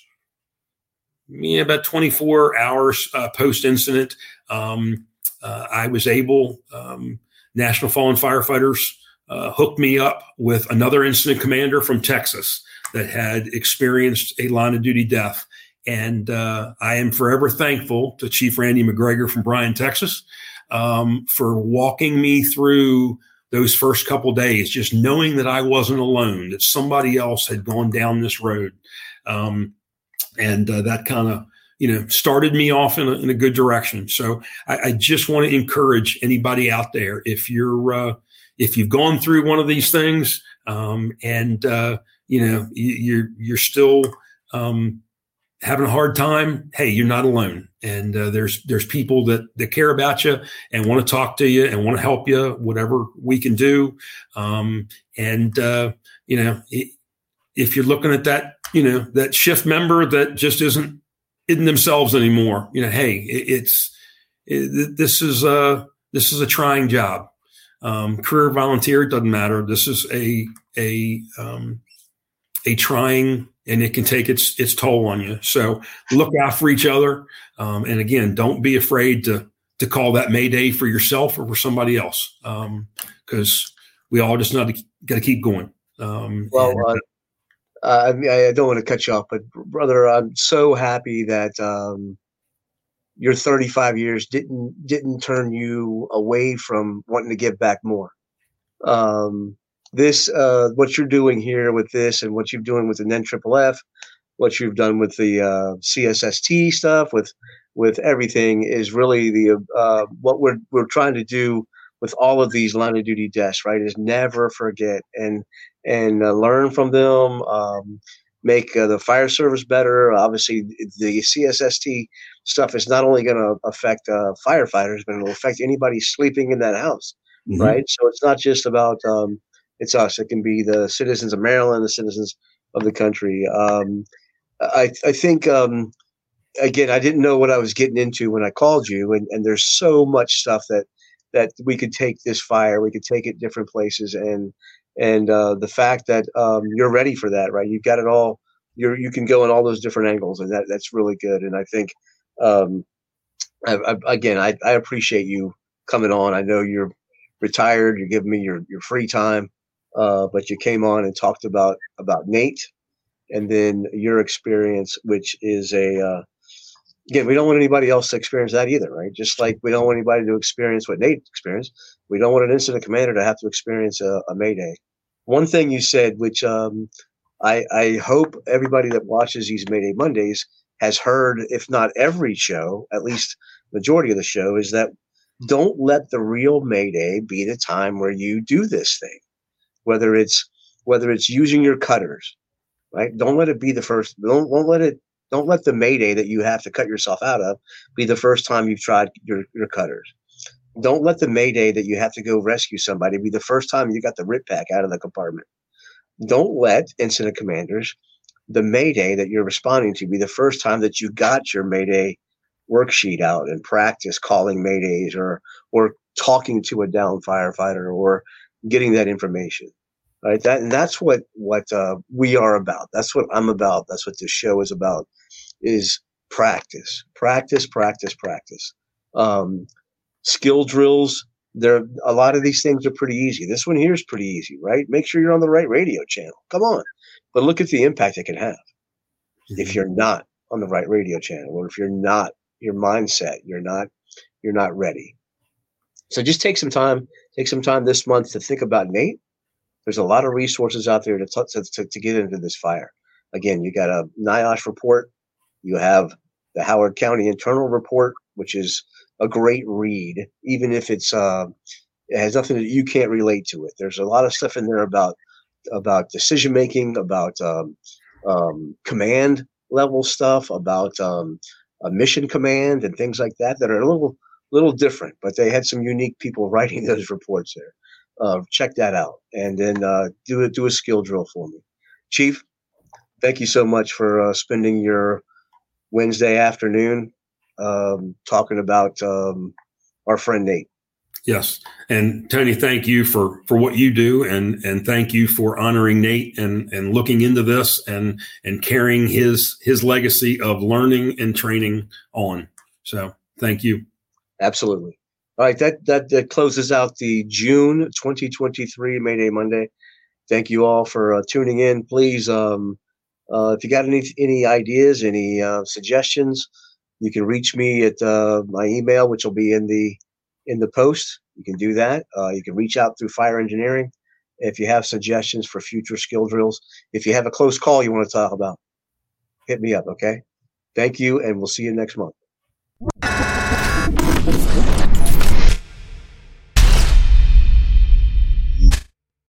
yeah, about 24 hours uh, post incident, um, uh, I was able, um, National Fallen Firefighters uh, hooked me up with another incident commander from Texas that had experienced a line of duty death. And uh, I am forever thankful to Chief Randy McGregor from Bryan, Texas, um, for walking me through those first couple days, just knowing that I wasn't alone, that somebody else had gone down this road. Um, and uh, that kind of you know, started me off in a, in a good direction. So I, I, just want to encourage anybody out there if you're uh, if you've gone through one of these things um, and uh, you know you're you're still um, having a hard time. Hey, you're not alone, and uh, there's there's people that that care about you and want to talk to you and want to help you. Whatever we can do, um, and uh, you know. It, if you're looking at that, you know, that shift member that just isn't in themselves anymore. You know, hey, it, it's it, this is a this is a trying job. Um, career volunteer doesn't matter. This is a a um, a trying, and it can take its its toll on you. So look out for each other, um, and again, don't be afraid to to call that Mayday for yourself or for somebody else, because um, we all just to got to keep going. Um, well, and, uh, uh, I, I, don't want to cut you off, but brother, I'm so happy that um, your 35 years didn't didn't turn you away from wanting to give back more. Um, this, uh, what you're doing here with this, and what you're doing with the NEN Triple F, what you've done with the uh, CSST stuff, with with everything, is really the uh, what we're we're trying to do with all of these line of duty deaths. Right, is never forget and and uh, learn from them, um, make uh, the fire service better. Obviously, the CSST stuff is not only going to affect uh, firefighters, but it'll affect anybody sleeping in that house, mm-hmm. right? So it's not just about um, it's us. It can be the citizens of Maryland, the citizens of the country. Um, I, I think um, again, I didn't know what I was getting into when I called you, and, and there's so much stuff that that we could take this fire, we could take it different places, and and uh, the fact that um, you're ready for that, right? You've got it all. You're you can go in all those different angles, and that that's really good. And I think, um, I, I, again, I, I appreciate you coming on. I know you're retired. You're giving me your your free time, uh, but you came on and talked about about Nate, and then your experience, which is a uh, again, we don't want anybody else to experience that either, right? Just like we don't want anybody to experience what Nate experienced. We don't want an incident commander to have to experience a, a Mayday. One thing you said, which um, I, I hope everybody that watches these Mayday Mondays has heard, if not every show, at least majority of the show, is that don't let the real Mayday be the time where you do this thing, whether it's whether it's using your cutters, right? Don't let it be the first. Don't, don't let it. Don't let the mayday that you have to cut yourself out of be the first time you've tried your, your cutters. Don't let the mayday that you have to go rescue somebody be the first time you got the RIT pack out of the compartment. Don't let incident commanders the mayday that you're responding to be the first time that you got your mayday worksheet out and practice calling maydays or or talking to a down firefighter or getting that information right? That and that's what what uh, we are about. That's what i'm about. That's what this show is about is practice. Practice practice practice. Um, skill drills there a lot of these things are pretty easy. This one here is pretty easy right? Make sure you're on the right radio channel. Come on. But look at the impact it can have mm-hmm. if you're not on the right radio channel or if you're not your mindset you're not you're not ready. So just take some time take some time this month to think about nate there's a lot of resources out there to, t- to, to get into this fire. Again you got a NIOSH report. You have the howard county internal report which is a great read even if it's uh, it has nothing that you can't relate to it. There's a lot of stuff in there about about decision making about um, um, command level stuff about um, a mission command and things like that that are a little little different, but they had some unique people (laughs) writing those reports there. Uh, check that out, and then uh, do a do a skill drill for me, Chief. Thank you so much for uh, spending your Wednesday afternoon um, talking about um, our friend Nate. Yes, and Tony, thank you for for what you do, and and thank you for honoring Nate and and looking into this and and carrying his his legacy of learning and training on. So thank you. Absolutely. All right, that that, that closes out the June 2023 Mayday Monday. Thank you all for uh, tuning in. Please, um, uh, if you got any any ideas, any uh, suggestions, you can reach me at uh, my email, which will be in the in the post. You can do that. Uh, you can reach out through fire engineering if you have suggestions for future skill drills. If you have a close call you want to talk about, hit me up. Okay. Thank you, and we'll see you next month.